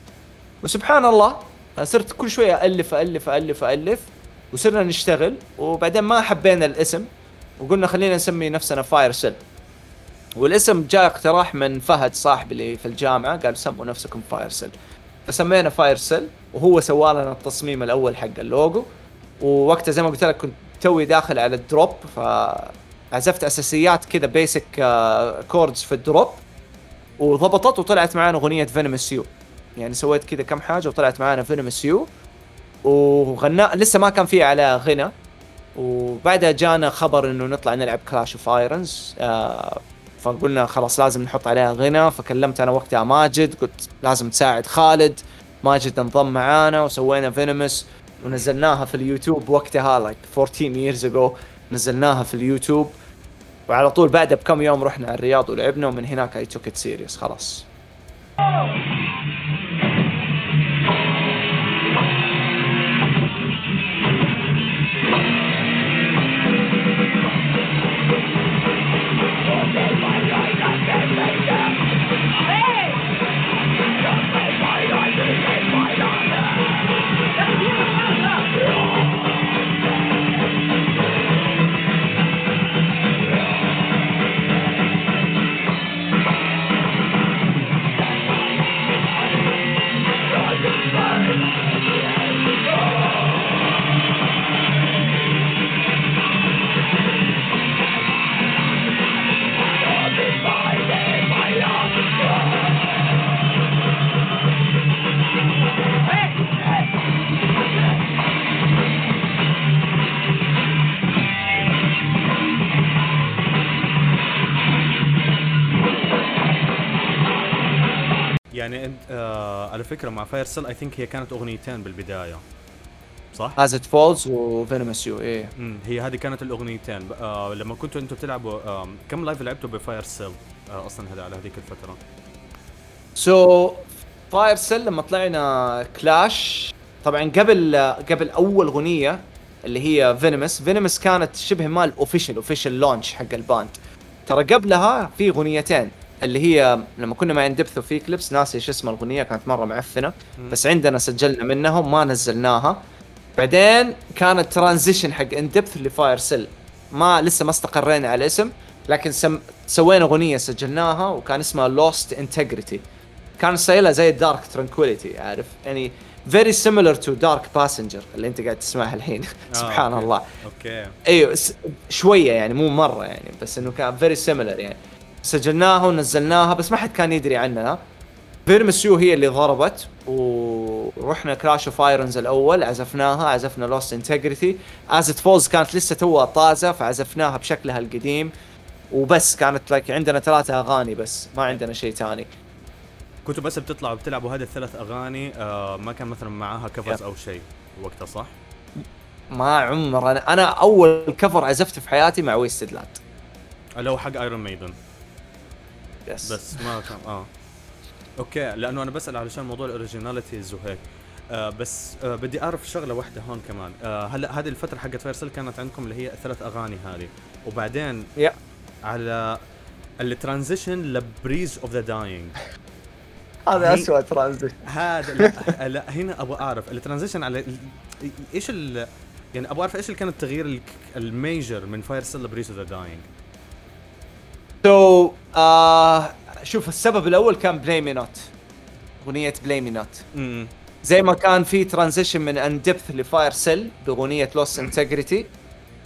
وسبحان الله صرت كل شوية ألف ألف ألف ألف وصرنا نشتغل وبعدين ما حبينا الاسم وقلنا خلينا نسمي نفسنا Fire Seal والاسم جاء اقتراح من فهد صاحبي اللي في الجامعة قال سموا نفسكم Fire Seal فسمينا Fire Seal وهو سوى لنا التصميم الأول حق اللوجو. ووقتها زي ما قلت لك كنت توي داخل على ال drop فعزفت أساسيات كذا basic chords في ال drop وضبطت وطلعت معانا أغنية Venomous You يعني سويت كذا كم حاجة وطلعت معانا Venomous You وغنا لسه ما كان في على غنى. وبعدها جانا خبر إنه نطلع نلعب Clash of Irons فقلنا خلاص لازم نحط عليها غنى. فكلمت أنا وقتها ماجد قلت لازم تساعد خالد. ماجد انضم معانا وسوينا Venomous ونزلناها في اليوتيوب وقتها like 14 years ago. نزلناها في اليوتيوب. وعلى طول بعدها بكم يوم رحنا على الرياض ولعبنا ومن هناك اي توك ات سيريس خلاص. على فكرة مع Fire Seal I think هي كانت أغنيتين بالبداية. صح؟ is it Falls و Venomous You إيه. هي هذه كانت الأغنيتين. آه لما كنتوا أنتوا بتلعبوا آه كم live لعبتوا ب Fire Seal آه أصلا هذا على هذيك الفترة. so Fire Seal لما طلعنا Clash طبعا قبل قبل أول أغنية اللي هي Venomous Venomous كانت شبه ما ال official official launch حق ال band. ترى قبلها في أغنيتين. اللي هي لما كنا مع In Depth وفي clips ناسي إيش اسم الأغنية كانت مرة معفنة. بس عندنا سجلنا منهم ما نزلناها. بعدين كانت transition حق In Depth ل Fire Cell ما لسه ما استقرينا على الاسم لكن سم... سوينا أغنية سجلناها وكان اسمها Lost Integrity كان style ها زي Dark Tranquillity عارف؟ يعني very similar to Dark Passenger اللي أنت قاعد تسمعها الحين. *laughs* سبحان okay. الله. okay. أيوه شوية يعني مو مرة يعني بس إنه كان very similar يعني. سجلناها ونزلناها بس ما حد كان يدري عنها. Venomous يو هي اللي ضربت ورحنا Crash of Irons الأول عزفناها عزفنا Lost Integrity As It Falls كانت لسه توها طازة فعزفناها بشكلها القديم. وبس كانت لك عندنا ثلاثة أغاني بس ما عندنا شيء ثاني. كنتوا بس بتطلعوا بتلعبوا هذه الثلاث أغاني آه ما كان مثلا معاها covers. أو شيء وقتها صح؟ ما عمر أنا أنا أول cover عزفته في حياتي مع Wasted Land اللي هو حق Iron Maiden بس. بس ما كان آه. okay لأنه أنا بسأل علشان موضوع ال originalities وهيك. آه بس آه بدي أعرف شغلة واحدة هون كمان. آه هلا هذه الفترة حقت Fire Cell كانت عندكم اللي هي الثلاث أغاني هذه؟ وبعدين يا على ال transition ل Breeze of the Dying هذا اسوء transition هذا لا, *laughs* لا هنا أبغى أعرف. ال transition على إيش ال يعني أبغى أعرف إيش اللي كان التغيير ال- ال major من Fire Cell ل Breeze of the Dying so آه شوف السبب الأول كان Play Me Not أغنية Play Me Not زي ما كان في transition من In Depth ل Fire Cell بأغنية Lost Integrity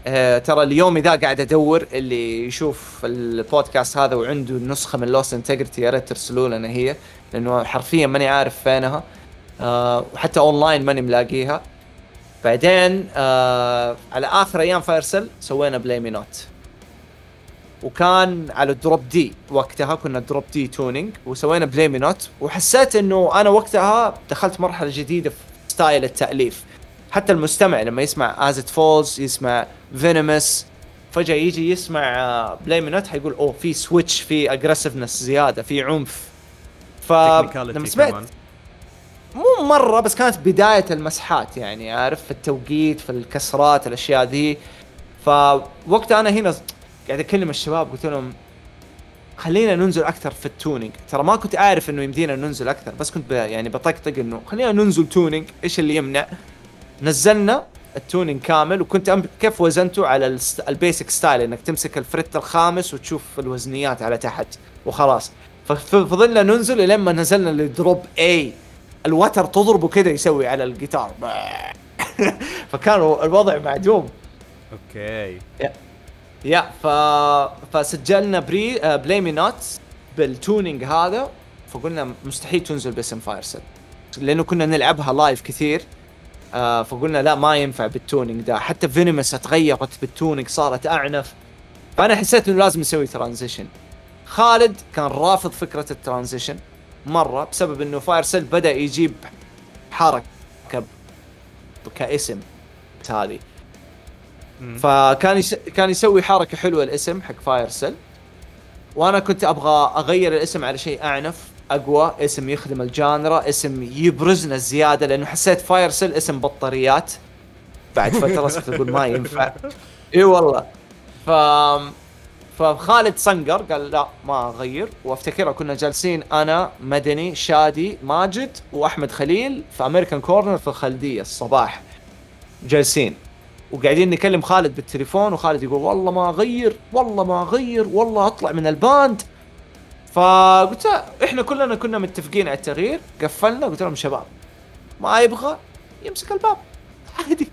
آه ترى اليوم ذا قاعد أدور اللي يشوف البودكاست هذا وعنده نسخة من Lost Integrity يا ريت ترسلوا لنا هي لأنه حرفيا ماني عارف فينها. آه وحتى اونلاين ماني ملاقيها. بعدين آه على آخر أيام Fire Cell سوينا Play Me Not وكان على ال drop D وقتها كنا drop D tuning وسوينا Play Me Not وحسيت إنه أنا وقتها دخلت مرحلة جديدة في style التأليف. حتى المستمع لما يسمع As It Falls يسمع Venomous فجأة يجي يسمع Play Me Not حيقول أوه في switch في aggressiveness زيادة في عنف. فلما سمعت مو مرة بس كانت بداية المسحات يعني عارف في التوقيت في الكسرات الأشياء ذي. فوقتها أنا هنا قاعد أكلم الشباب قلت لهم خلينا ننزل أكثر في ال tuning. ترى ما كنت عارف إنه يمدينا ننزل أكثر بس كنت يعني بطقطق إنه خلينا ننزل tuning. إيش اللي يمنع؟ نزلنا ال tuning كامل وكنت أم... كيف وزنته على. ال basic style إنك تمسك ال fret الخامس وتشوف الوزنيات على تحت وخلاص. ففضلنا ننزل لين ما نزلنا ل drop A الوتر تضربه كذا يسوي على الجيتار. *laughs* فكان الوضع معدوم. okay. يا ف... فسجلنا pre Play Me Not بال tuning هذا فقلنا مستحيل تنزل باسم Fire Cell لأنه كنا نلعبها live كثير آه فقلنا لا ما ينفع بال tuning ده. حتى Venomous اتغيرت بال tuning صارت أعنف. فأنا حسيت إنه لازم نسوي transition خالد كان رافض فكرة ال transition مرة بسبب إنه Fire Cell بدأ يجيب حركة كاسم هذه فكان يس... كان يسوي حركة حلوة الاسم حق Fire Cell وأنا كنت أبغى أغير الاسم على شيء أعنف أقوى اسم يخدم ال genre اسم يبرزنا زيادة لأنه حسيت Fire Cell اسم بطاريات. بعد فترة صرت أقول ما ينفع. *laughs* إي والله. ف فخالد صنقر قال لا ما أغير. وافتكرها كنا جالسين أنا مدني شادي ماجد وأحمد خليل في American Corner في الخلدية الصباح. جالسين. وقاعدين نكلم خالد بالتليفون وخالد يقول والله ما أغير والله ما أغير والله أطلع من ال band. فقلت إحنا كلنا كنا متفقين على التغيير قفلنا قلت لهم شباب ما يبغى يمسك الباب. *laughs* عادي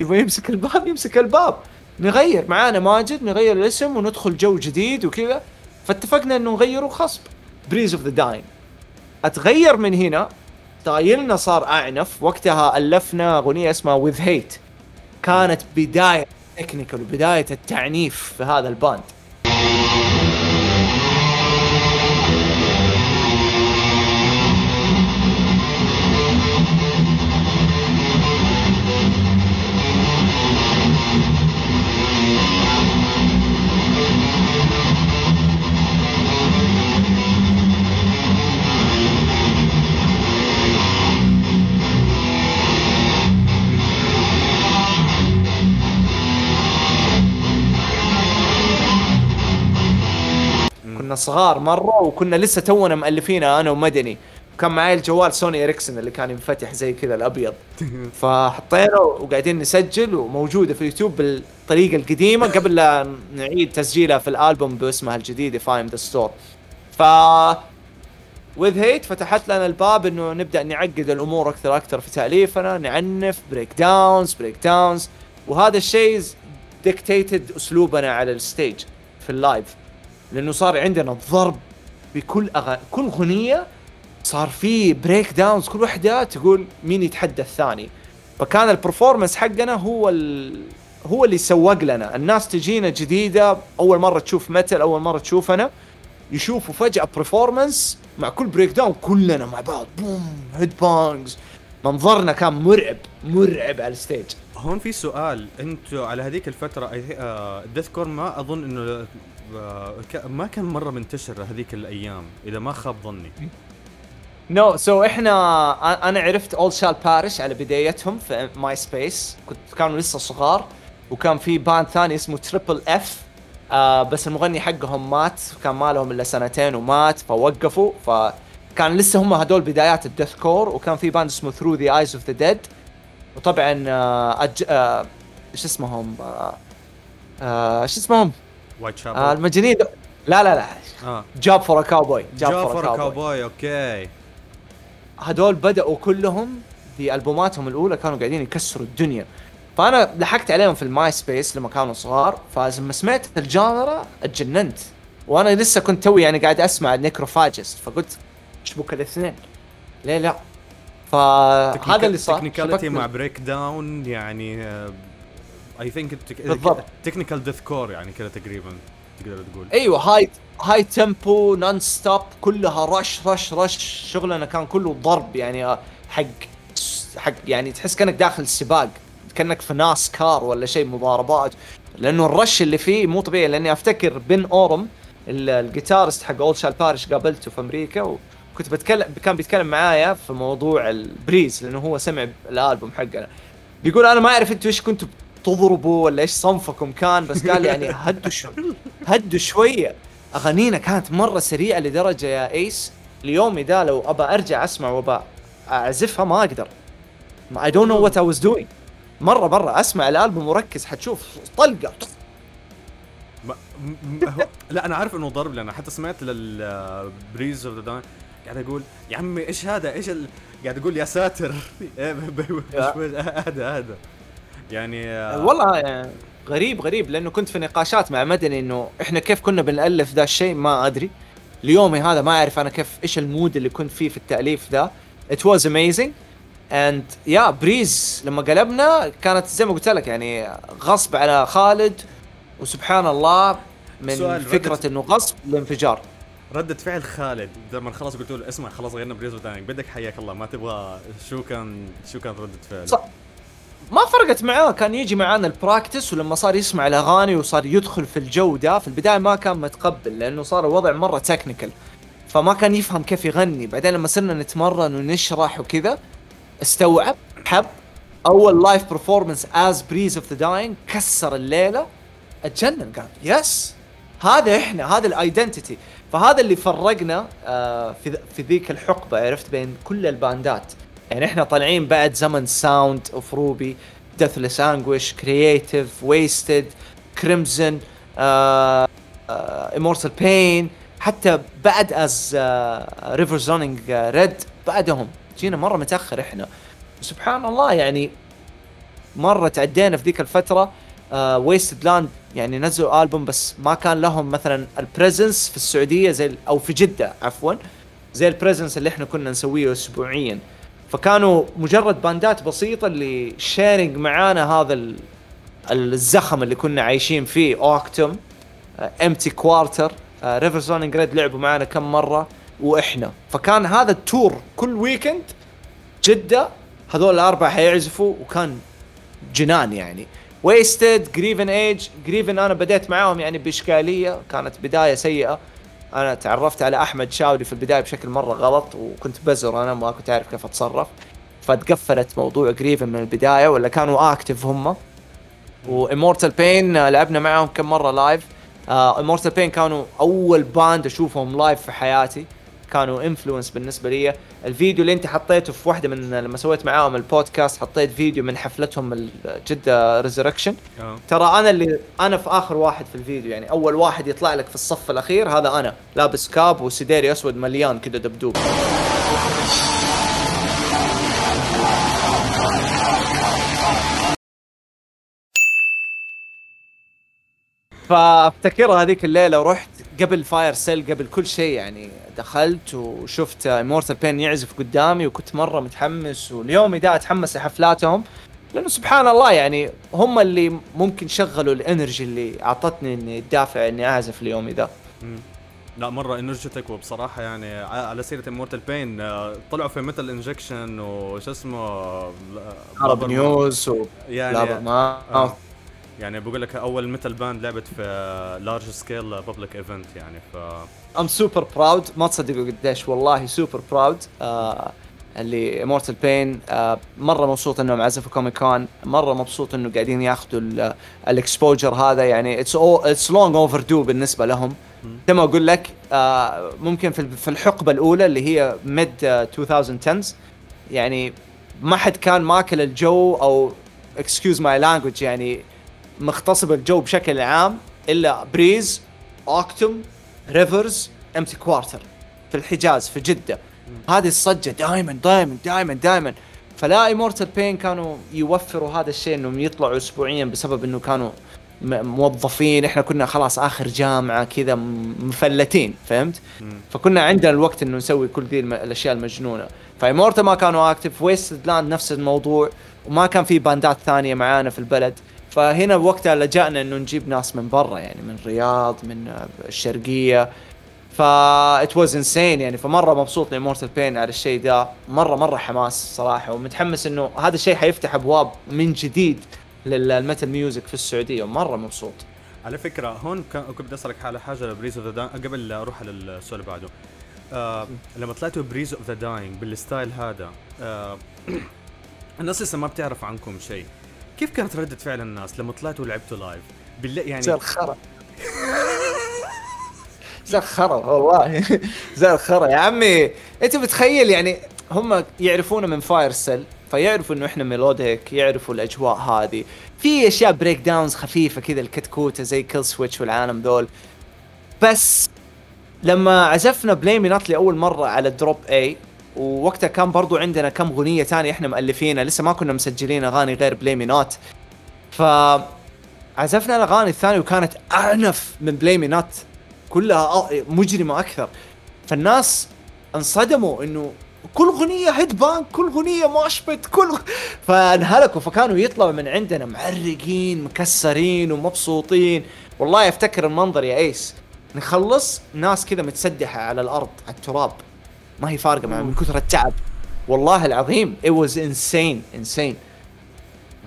يبغى يمسك الباب يمسك الباب. نغير معانا ماجد نغير الاسم وندخل جو جديد وكذا. فاتفقنا إنه نغيره خلص Breeze of the Dying أتغير من هنا؟ style نا صار أعنف. وقتها ألفنا أغنية اسمها With Hate كانت بداية technical وبدايه التعنيف في هذا ال band. كنا صغار مرة وكنا لسه تونا مؤلفينها أنا ومدني. كان معي الجوال سوني إريكسون اللي كان ينفتح زي كذا الأبيض. *laughs* فحطينا وقاعدين نسجل وموجودة في اليوتيوب بالطريقة القديمة قبل لا نعيد تسجيلها في الألبوم باسمها الجديد Fame the Store ف With Hate فتحت لنا الباب إنه نبدأ نعقد الأمور أكثر أكثر في تأليفنا نعنف breakdowns breakdowns وهذا الشيء dictated أسلوبنا على ال stage في ال live لأنه صار عندنا الضرب بكل أغ... كل أغنية صار في breakdowns كل وحدة تقول مين يتحدى الثاني فكان ال performance حقنا هو ال... هو اللي سوق لنا. الناس تجينا جديدة أول مرة تشوف متل أول مرة تشوفنا يشوفوا فجأة performance مع كل breakdown كلنا مع بعض. boom headbangs منظرنا كان مرعب مرعب على ال stage هون في سؤال أنتوا على هذيك الفترة deathcore ما أظن إنه آه، ما كان مرة منتشر هذيك الأيام إذا ما خاب ظني. no, so إحنا أنا عرفت All Shall Perish على بدايتهم في MySpace كنت كانوا لسه صغار وكان في band ثاني اسمه Triple F آه بس المغني حقهم مات كان ما لهم إلا سنتين ومات فوقفوا. فكان لسه هم هدول بدايات ال deathcore وكان في band اسمه Through the Eyes of the Dead وطبعا آه أج... آه إيش اسمهم؟ آه آه إيش اسمهم؟ Whitechapel آه المجانين. لا لا لا. آه. Job for a Cowboy Job for a Cowboy okay هدول بدأوا كلهم في ألبوماتهم الأولى كانوا قاعدين يكسروا الدنيا. فأنا لحقت عليهم في ال MySpace لما كانوا صغار فلما سمعت ال genre اتجننت. وأنا لسه كنت توي يعني قاعد أسمع Necrophagist فقلت إيش بك الاثنين؟ ليه لا؟ فهذا اللي صار. technicality مع breakdown يعني I think بالضبط. technical deathcore يعني كذا تقريبا تقدر تقول. أيوه high high tempo non-stop كلها رش رش رش شغلنا كان كله ضرب يعني آه، حق حق يعني تحس كأنك داخل سباق كأنك في NASCAR ولا شيء مضاربات. لأنه الرش اللي فيه مو طبيعي لأني أفتكر Ben Orum ال- ال guitarist حق All Shall Perish قابلته في أمريكا وكنت بتكلم كان بيتكلم معايا في موضوع ال Breeze لأنه هو سمع الألبوم حقنا بيقول أنا ما أعرف أنتوا إيش كنتوا تضربوا ولا إيش صنفكم كان بس قال يعني هدوا شو هدوا شوية. أغانينا كانت مرة سريعة لدرجة يا إيس. ليومي ده لو أبى أرجع أسمع وأبى أعزفها ما أقدر. I don't know what I was doing. مرة مرة أسمع الألبوم وركز حتشوف طلقة. ما هو- لا أنا عارف إنه ضرب لأن حتى سمعت لل Breeze of the Dying قاعد أقول يا عمي إيش هذا؟ إيش ال... قاعد أقول يا ساتر. *laughs* إيه ب- يعني آه، والله يعني غريب غريب لأنه كنت في نقاشات مع مدني إنه إحنا كيف كنا بنألف ذا الشيء ما أدري. ليومي هذا ما أعرف أنا كيف إيش ال mood اللي كنت فيه في التأليف ذا. It was amazing. And يا Breeze لما قلبنا كانت زي ما قلت لك يعني غصب على خالد. وسبحان الله من فكره ردة- إنه غصب لانفجار ردة فعل خالد لما خلاص قلت له اسمع خلاص غيرنا Breeze Dying بدك حياك الله ما تبغى شو كان شو كان ردة فعل صح. ما فرقت معاه كان يجي معانا ال practice ولما صار يسمع الأغاني وصار يدخل في الجو ده في البداية ما كان متقبل لأنه صار الوضع مرة technical فما كان يفهم كيف يغني. بعدين لما صرنا نتمرن ونشرح وكذا استوعب حب. أول live performance as Breeze of the Dying كسر الليلة. أتجنن قال yes هذا إحنا هذا ال identity فهذا اللي فرقنا آه، في ذيك الحقبة عرفت بين كل الباندات. يعني إحنا طالعين بعد زمن Sound of Ruby Deathless Anguish Creative Waste Crimson امورتال بين حتى بعد از ريفر رونينج ريد بعدهم. جينا مرة متأخر إحنا. سبحان الله يعني مرة تعدينا في ذيك الفترة ويستد لاند يعني نزلوا ألبوم بس ما كان لهم مثلا البريزنس في السعودية زي أو في جدة عفوا زي البريزنس اللي إحنا كنا نسويه اسبوعيا. فكانوا مجرد باندات بسيطة اللي شيرنج معانا هذا ال- الزخم اللي كنا عايشين فيه. اوكتوم امتي كوارتر ريفر سونينج ريد لعبوا معانا كم مرة وإحنا. فكان هذا التور كل ويكند جدة هذول الأربعة حيعزفوا وكان جنان يعني. ويستد جريفن ايج جريفن أنا بديت معاهم يعني بإشكالية كانت بداية سيئة. أنا تعرفت على أحمد شاوري في البداية بشكل مرة غلط وكنت بزر أنا ما كنت عارف كيف أتصرف. فتقفلت موضوع Grieving من البداية ولا كانوا active هم. و Immortal Pain لعبنا معاهم كم مرة live Immortal Pain كانوا أول band أشوفهم live في حياتي. كانوا influence بالنسبة لي. الفيديو اللي انت حطيته في واحدة من لما سويت معاهم البودكاست حطيت فيديو من حفلتهم جدة Resurrection آه. ترى أنا اللي أنا في آخر واحد في الفيديو يعني أول واحد يطلع لك في الصف الأخير هذا أنا. لابس cap وسديري أسود مليان كذا دبدوب. فافتكرها هذيك الليلة ورحت قبل Fire Seal قبل كل شيء يعني. دخلت وشفت Immortal Pain يعزف قدامي وكنت مرة متحمس. واليوم ده أتحمس لحفلاتهم لأنه سبحان الله يعني هم اللي ممكن شغلوا ال energy اللي أعطتني إني الدافع إني أعزف اليوم ذا. لا مرة energetic وبصراحه يعني. على سيرة Immortal Pain طلعوا في Metal Injection وش اسمه Arab News و يعني آه. يعني بقول لك أول metal band لعبت في large scale public event يعني ف I'm super proud ما تصدقوا قديش والله super proud آه اللي Immortal Pain آه مرة مبسوط انهم عزفوا Comic Con مرة مبسوط إنه قاعدين ياخذوا ال exposure هذا. يعني it's it's long overdue بالنسبة لهم. زي ما أقول لك آه ممكن في في الحقبة الأولى اللي هي mid 2010 يعني ما حد كان ماكل الجو أو اكسكيوز ماي لانجوج يعني مغتصب الجو بشكل عام إلا بريز اوكتوم ريفرز امتي كوارتر في الحجاز في جدة. هذه الصجة دائما دائما دائما دائما فلا ايمورتال بين كانوا يوفروا هذا الشيء إنهم يطلعوا اسبوعيا بسبب إنه كانوا موظفين. إحنا كنا خلاص آخر جامعة كذا مفلتين فهمت؟ فكنا عندنا الوقت إنه نسوي كل ذي الأشياء المجنونة. ف Immortal ما كانوا active Wasted Land نفس الموضوع. وما كان في باندات ثانية معانا في البلد. فهنا وقتها لجأنا إنه نجيب ناس من برا يعني من الرياض من الشرقية. ف it was insane يعني فمرة مبسوط ل Immortal Pain على الشيء ده. مرة مرة حماس صراحة ومتحمس إنه هذا الشيء حيفتح أبواب من جديد لل metal music في السعودية. ومره مبسوط. على فكرة هون كنت بدي أسألك على حاجة ل Breeze of the قبل لا أروح على السؤال اللي بعده. آه لما طلعتوا Breeze of the Dying بال style هذا آه *clears throat* الناس لسه ما بتعرف عنكم شيء. كيف كانت ردة فعل الناس لما طلعتوا ولعبتوا live بالله يعني زي الخرا زي الخرا والله. زي الخرا يا عمي أنت بتخيل يعني هم يعرفونا من فاير سيل فيعرفوا إنه إحنا melodic يعرفوا الأجواء هذه. في أشياء breakdowns خفيفة كذا الكتكوتة زي Killswitch والعالم ذول. بس لما عزفنا بلاي نوت لأول مرة على drop A ووقتها كان برضو عندنا كم اغنيه ثانية إحنا مؤلفينها لسه ما كنا مسجلين أغاني غير بلاي نوت ف عزفنا الأغاني الثانية وكانت أعنف من بلاي نوت كلها مجرمة أكثر. فالناس انصدموا إنه كل اغنيه head bang كل اغنيه mosh pit كل فانهلكوا. فكانوا يطلعوا من عندنا معرقين مكسرين ومبسوطين. والله أفتكر المنظر يا إيس. نخلص ناس كذا متسدحة على الأرض على التراب. ما هي فارقة معهم من كثر التعب. والله العظيم it was insane insane.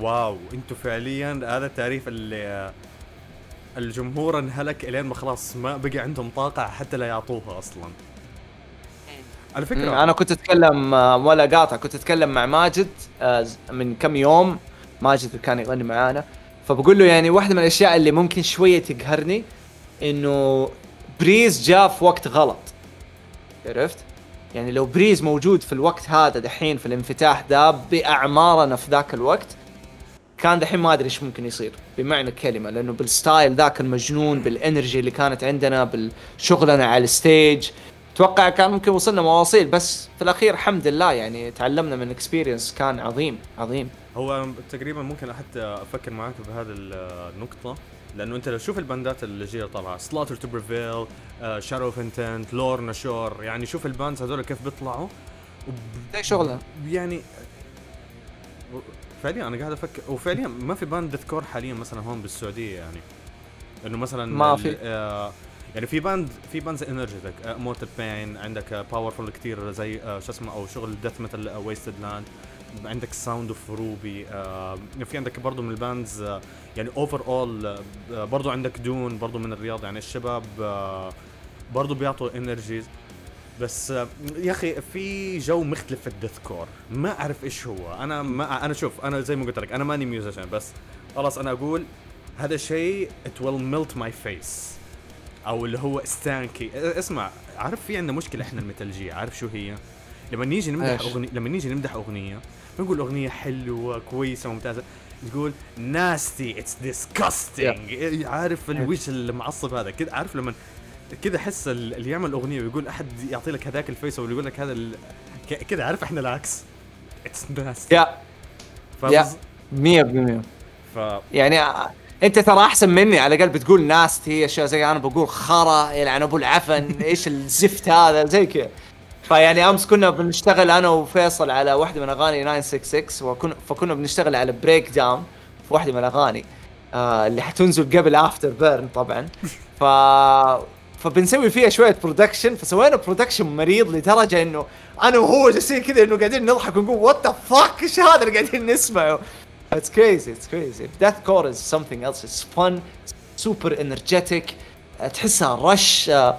واو أنتوا فعليا هذا التعريف اللي الجمهور انهلك إلين ما خلاص ما بقي عندهم طاقة حتى لا يعطوها أصلا. على فكرة. أنا كنت أتكلم آه، ولا قاطع كنت أتكلم مع ماجد آه، من كم يوم ماجد كان يغني معانا. فبقول له يعني واحدة من الأشياء اللي ممكن شوية تقهرني إنه Breeze جاء في وقت غلط. عرفت؟ يعني لو Breeze موجود في الوقت هذا دحين في الانفتاح ده بأعمارنا في ذاك الوقت كان دحين ما أدري إيش ممكن يصير بمعنى الكلمة لأنه بال style ذاك المجنون بال energy اللي كانت عندنا بالشغلنا على ال stage أتوقع كان ممكن وصلنا مواصيل بس في الأخير الحمد لله يعني تعلمنا من experience كان عظيم عظيم. هو تقريبا ممكن حتى أفكر معاك بهذه النقطة؟ لأنه أنت لو تشوف الباندات اللي جاية طالعة Slaughter to Prevail Shadow of Intent Lorna Shore يعني شوف ال bands هذول كيف بيطلعوا. وب- شغلنا يعني فعليا أنا قاعد أفكر وفعليا ما في band deathcore حاليا مثلا هون بالسعودية يعني. إنه مثلا ما في. آه يعني في band في band زي energetic Immortal Pain عندك powerful كثير زي آه شو اسمه أو شغل death metal Wasted Land عندك Sound of Ruby في عندك برضه من ال bands آه يعني overall برضه عندك دون برضه من الرياض يعني الشباب آه برضه بيعطوا energies بس آه، يا أخي في جو مختلف في ال deathcore ما أعرف إيش هو. أنا ما أنا شوف أنا زي ما قلت لك أنا ماني musician بس خلاص أنا أقول هذا الشيء it will melt my face. أو اللي هو stanky اسمع عارف في عندنا مشكلة إحنا الميتالجيه عارف شو هي؟ لما نيجي نمدح؟ اغنيه لما نيجي نمدح أغنية بنقول أغنية حلوة كويسة ممتازه تقول nasty it's disgusting عارف الوش المعصب هذا؟ كذا عارف لما كذا أحس ال- اللي يعمل أغنية ويقول أحد يعطي لك هذاك ال face أو يقول لك هذا ال- كذا عارف إحنا العكس. it's nasty يا يا 100% ف يعني أنت ترى أحسن مني على الأقل بتقول nasty أشياء زي أنا بقول خرا يلعن ابو العفن *laughs* إيش الزفت هذا؟ زي كذا. فيعني أمس كنا بنشتغل أنا وفيصل على واحدة من أغاني 966 وكنا فكنا بنشتغل على breakdown في واحدة من الاغاني آه اللي حتنزل قبل Afterburn طبعا *laughs* ف فبنسوي فيها شوية production فسوينا production مريض لدرجة إنه أنا وهو جالسين كذا إنه قاعدين نضحك ونقول what the fuck إيش هذا اللي قاعدين نسمعه It's crazy, it's crazy. Deathcore is something else. It's fun, super energetic. uh, تحسها رش uh,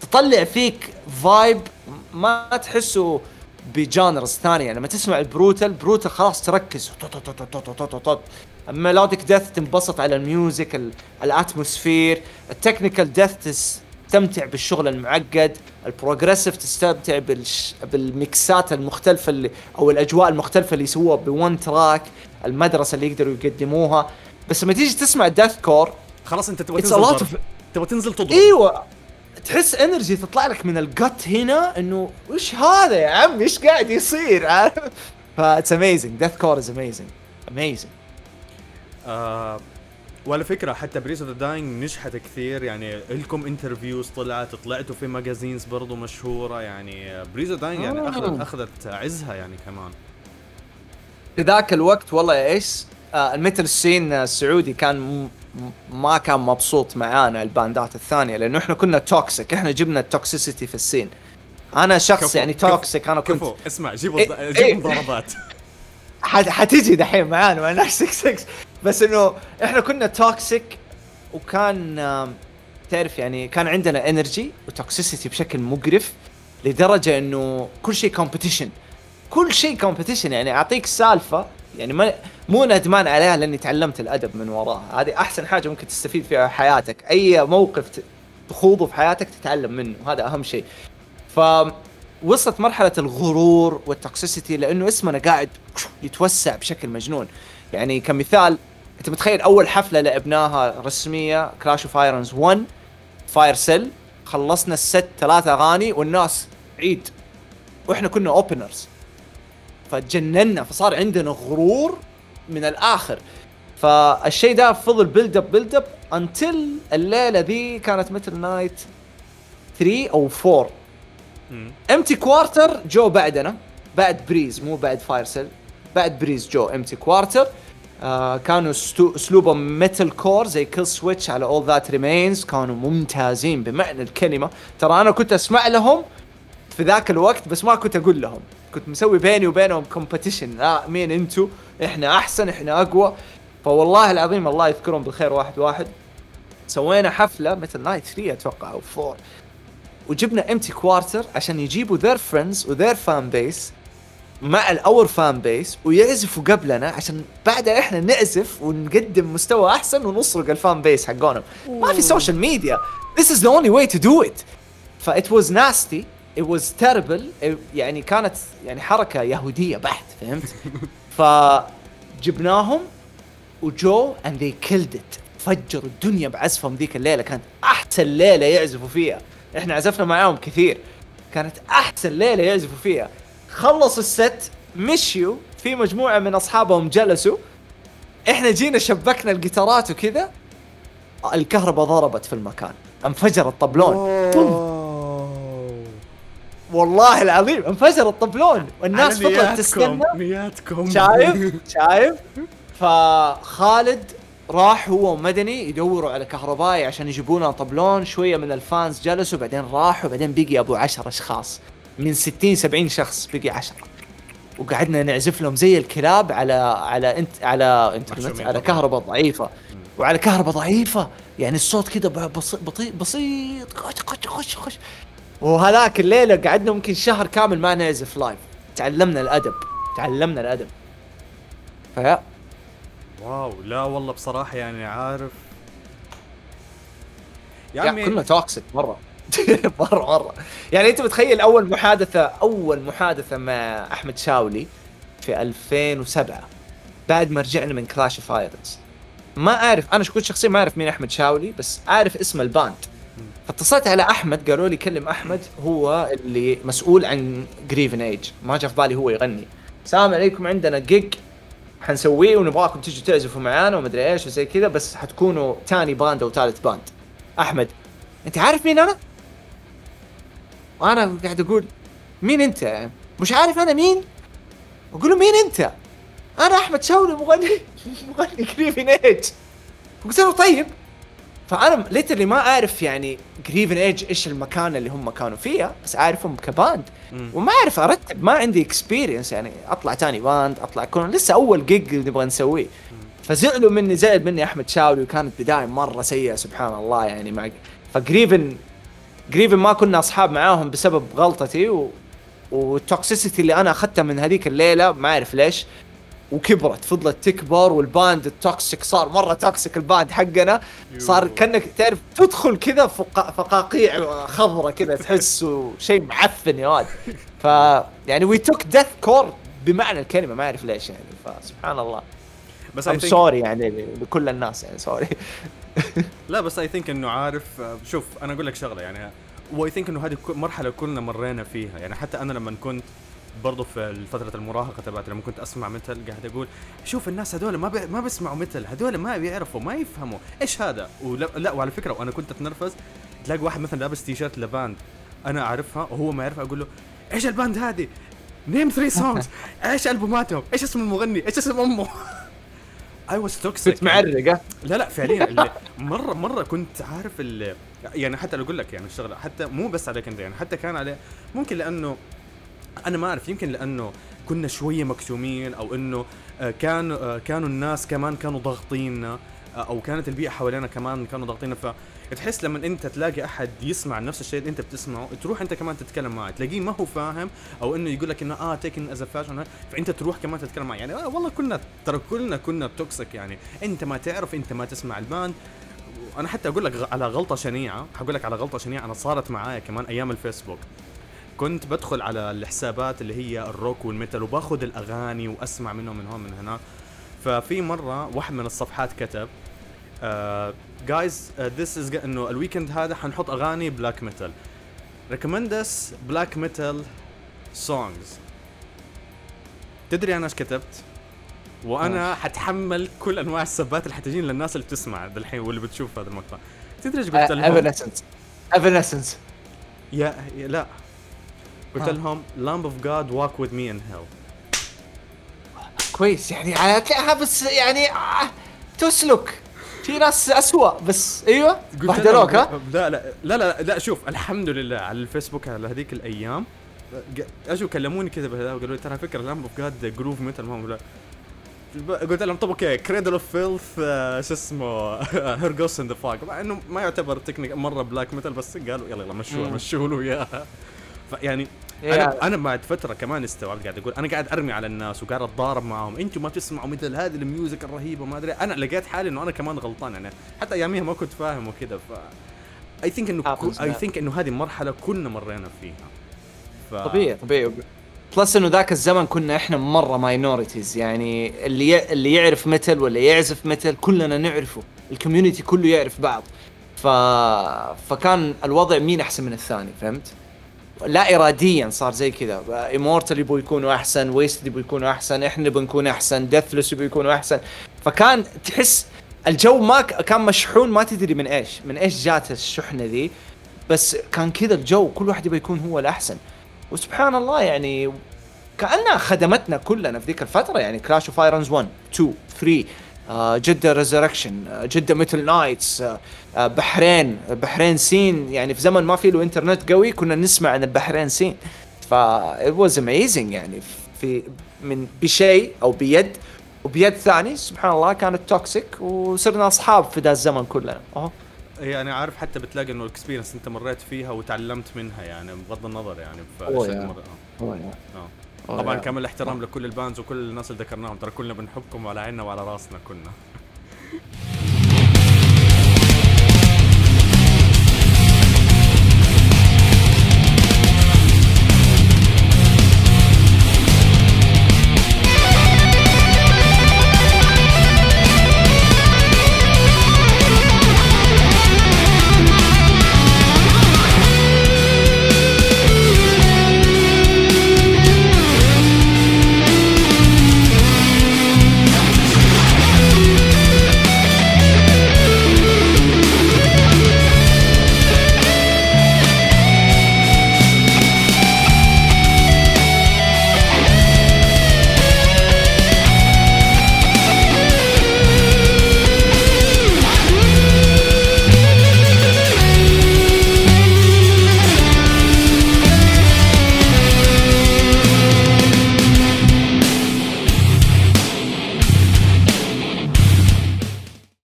تطلع فيك vibe ما تحسه ب genres ثانية لما تسمع ال brutal brutal خلاص تركز. melodic death تنبسط على ال music ال- ال atmosphere. ال technical death تستمتع بالشغل المعقد. ال progressive تستمتع بالش... بالميكسات المختلفة اللي أو الأجواء المختلفة اللي يسووها بون تراك المدرسة اللي يقدروا يقدموها. بس لما تيجي تسمع deathcore خلاص أنت تبغى تنزل تبغى تنزل تضرب. إيوه. تحس energy تطلع لك من ال gut هنا إنه وش هذا يا عم؟ إيش قاعد يصير؟ عارف؟ ف it's amazing deathcore is amazing amazing وعلى فكرة حتى Breeze اوف ذا داينج نجحت كثير. يعني لكم انترفيوز طلعت طلعتوا في ماجازينز برضو مشهورة. يعني بريز اوف داينج يعني آه. أخذت أخذت عزها يعني كمان. في ذاك الوقت والله يا إيش؟ آه المثل السين السعودي كان ما كان مبسوط معانا الباندات الثانية لأنه إحنا كنا توكسيك إحنا جبنا التوكسيسيتي في السين. أنا شخص كفو، يعني كفو، توكسيك أنا كنت كفو اسمع جيبوا إيه، إيه. جيبوا ضربات *laughs* حت- حتيجي دحين معانا مع ناس 6 بس إنه إحنا كنا toxic وكان تعرف يعني كان عندنا energy و toxicity بشكل مقرف لدرجة إنه كل شيء competition كل شيء competition يعني أعطيك سالفة يعني ما مو ندمان عليها لأني تعلمت الأدب من وراها. هذه أحسن حاجة ممكن تستفيد فيها حياتك. أي موقف تخوضه في حياتك تتعلم منه. هذا أهم شيء. فوصلت مرحلة الغرور وال toxicity لأنه اسمنا قاعد يتوسع بشكل مجنون. يعني كمثال أنت متخيل أول حفلة لعبناها رسمية Clash of Irons 1 Fire Seal خلصنا الست ثلاث أغاني والناس عيد. وإحنا كنا openers فتجننا فصار عندنا غرور من الآخر. فالشيء ده فضل build up build up until الليلة ذي كانت مثل night 3 أو 4 مم. Empty Quarter جو بعدنا. بعد بريز مو بعد Fire Seal بعد بريز جو Empty Quarter آه كانوا أسلوبهم metalcore زي Killswitch على All That Remains كانوا ممتازين بمعنى الكلمة. ترى أنا كنت أسمع لهم في ذاك الوقت بس ما كنت أقول لهم. كنت مسوي بيني وبينهم competition لا مين انتو؟ إحنا أحسن إحنا أقوى. فوالله العظيم الله يذكرهم بالخير واحد واحد. سوينا حفلة مثل night 3 أتوقع أو 4 وجبنا Empty Quarter عشان يجيبوا their friends و their fan base مع ال our fan base ويعزفوا قبلنا عشان بعدها إحنا نعزف ونقدم مستوى أحسن ونسرق ال fan base حقونهم. ما في social media this is the only way to do it. ف it was nasty. It was terrible. يعني كانت يعني حركة يهودية بحت فهمت؟ *laughs* فجبناهم وجو and they killed it. فجروا الدنيا بعزفهم ذيك الليلة كانت أحسن ليلة يعزفوا فيها. إحنا عزفنا معاهم كثير. كانت أحسن ليلة يعزفوا فيها. خلصوا الست مشيوا في مجموعة من أصحابهم جلسوا. إحنا جينا شبكنا الجيتارات وكذا. الكهرباء ضربت في المكان. انفجر الطبلون. والله العظيم انفجر الطبلون والناس فضلت تستنى. نياتكم. شايف؟ *laughs* شايف؟ فخالد راح هو ومدني يدوروا على كهربائي عشان يجيبوا لنا طبلون. شوية من ال fans جلسوا بعدين راحوا بعدين بقي أبو 10 أشخاص. من 60 70 شخص بقي 10 وقعدنا نعزف لهم زي الكلاب على على انت على إنترنت على. كهرباء ضعيفة. وعلى كهرباء ضعيفة. يعني الصوت كذا بسيط بطيء بسيط. خش خش خش خش. وهذاك الليلة قعدنا ممكن شهر كامل ما نعزف live تعلمنا الأدب. تعلمنا الأدب. فيا wow لا والله بصراحة يعني عارف. يا عمي كنا toxic مرة. *laughs* مرة مرة. يعني أنت متخيل أول محادثة أول محادثة مع أحمد شاولي في 2007 بعد ما رجعنا من Clash of ما أعرف أنا كنت شخصيا ما أعرف مين أحمد شاولي بس أعرف اسم ال band. فاتصلت على أحمد قالوا لي كلم أحمد هو اللي مسؤول عن Griffin Age ما جاء في بالي هو يغني السلام عليكم عندنا جيج حنسويه ونبغاكم تيجوا تعزفوا معانا ومدري إيش وزي كذا بس حتكونوا تاني band أو ثالث band أحمد أنت عارف مين أنا؟ وأنا قاعد أقول مين أنت؟ مش عارف أنا مين؟ أقول له مين أنت؟ أنا أحمد شاولي مغني مغني Griffin Age قلت له طيب فأنا literally ما أعرف يعني Griffin Age إيش المكان اللي هم كانوا فيها بس أعرفهم ك band. مم. وما أعرف أرتب ما عندي experience يعني. أطلع تاني باند أطلع كون. لسه أول جيج نبغى نسويه. فزعلوا مني زعل مني أحمد شاولي وكانت بداية مرة سيئة سبحان الله يعني. مع ف Griffin Griffin ما كنا أصحاب معاهم بسبب غلطتي و... وال toxicity اللي أنا اخذتها من هذيك الليلة ما أعرف ليش. وكبرت فضلت تكبر وال band ال toxic صار مرة toxic ال band حقنا. صار. كأنك تعرف تدخل كذا فقا- فقاقيع خضرة كذا تحس شيء معفن يا واد. ف يعني we took deathcore بمعنى الكلمة ما أعرف ليش يعني. فسبحان الله. بس um I think sorry يعني لكل الناس يعني sorry *laughs* لا بس I think إنه عارف شوف أنا أقول لك شغلة يعني و I think إنه هذه مرحلة كلنا مرينا فيها يعني حتى أنا لما كنت برضه في فترة المراهقة تبعت لما كنت أسمع مثل قاعد أقول شوف الناس هذول ما بي ما بيسمعوا مثل هذول ما بيعرفوا ما يفهموا إيش هذا ولا لا وعلى فكرة وأنا كنت أتنرفز تلاقي واحد مثلا لابس T-shirt ل band أنا أعرفها وهو ما يعرفها أقول له إيش ال band هذه؟ name three songs إيش ألبوماتهم؟ إيش اسم المغني؟ إيش اسم أمه؟ I was toxic كنت معرق لا لا فعليا *laughs* مرة مرة كنت عارف اللي يعني حتى لو أقول لك يعني الشغله حتى مو بس عليك انت يعني حتى كان عليه ممكن لأنه أنا ما أعرف يمكن لأنه كنا شوية مكتومين أو إنه آه، كان آه، كانوا الناس كمان كانوا ضاغطيننا آه، أو كانت البيئة حوالينا كمان كانوا ضاغطيننا. فتحس لما أنت تلاقي أحد يسمع نفس الشيء اللي أنت بتسمعه تروح أنت كمان تتكلم معه تلاقيه ما هو فاهم أو إنه يقول لك إنه آه taken as fashion فأنت تروح كمان تتكلم معه يعني آه والله كنا ترى كلنا كنا toxic يعني. أنت ما تعرف أنت ما تسمع ال band. أنا حتى أقول لك على غلطة شنيعة حقول لك على غلطة شنيعة أنا صارت معايا كمان أيام الفيسبوك. كنت بدخل على الحسابات اللي هي ال rock وال metal وباخذ الأغاني وأسمع منهم من هون من هناك ففي مرة واحد من الصفحات كتب guys this is إنه ال weekend هذا حنحط أغاني black metal recommend black metal songs تدري أنا إيش كتبت؟ وأنا حتحمل كل أنواع السبات اللي حتجيني للناس اللي بتسمع بالحين واللي بتشوف هذا المقطع. تدري إيش قلت لهم؟ Evanescence Evanescence يا- لا. قلت لهم Lamb of God walk with me in hell. كويس يعني على كلها بس يعني آه تسلك. في ناس اسوء بس أيوه بهدلوك ها؟ لا لا لا لا شوف الحمد لله على الفيسبوك على هذيك الأيام. اجوا كلموني كذا بهذا وقالوا لي ترى فكرة Lamb of God groove metal ما قلت لهم طب okay Cradle of Filth شو اسمه Her Ghost in the Fog مع إنه ما يعتبر technically مرة black metal بس قالوا يلا يلا مشوها. مشوا له إياها. فيعني أنا أنا بعد فترة كمان استوعبت قاعد أقول أنا قاعد أرمي على الناس وقاعد أتضارب معاهم. أنتم ما تسمعوا مثل هذه ال music الرهيبة ما أدري أنا لقيت حالي إنه أنا كمان غلطان يعني. حتى أياميها ما كنت فاهم وكذا ف I think إنه I. think إنه هذه مرحلة كلنا مرينا فيها. ف... طبيعي طبيعي. plus إنه ذاك الزمن كنا إحنا مرة minorities يعني اللي ي... اللي يعرف metal ولا يعزف متل كلنا نعرفه. ال community كله يعرف بعض. ف... فكان الوضع مين أحسن من الثاني فهمت؟ لا اراديا صار زي كذا. Immortal يبغوا يكونوا أحسن Wasted يبغوا يكونوا أحسن إحنا نبغى نكون أحسن Deathless يبغوا يكونوا أحسن. فكان تحس الجو ما كان مشحون ما تدري من إيش من إيش جات الشحنة ذي. بس كان كذا الجو كل واحد يبغى يكون هو الأحسن. وسبحان الله يعني كأنها خدمتنا كلنا في ذيك الفترة يعني Clash of Irons 1 2 3 آه، جدة Resurrection جدة Metal Nights بحرين بحرين scene يعني في زمن ما في له انترنت قوي كنا نسمع عن البحرين scene ف it was amazing يعني في من بشيء أو band و band ثاني سبحان الله كانت toxic وصرنا أصحاب في ذا الزمن كلنا اهو يعني عارف حتى بتلاقي إنه ال experience أنت مريت فيها وتعلمت منها يعني بغض النظر يعني ف oh yeah. مرة- آه. آه. طبعا كامل الاحترام لكل البانز وكل الناس اللي ذكرناهم. ترى كلنا بنحبكم وعلى عيننا وعلى راسنا كلنا. *laughs*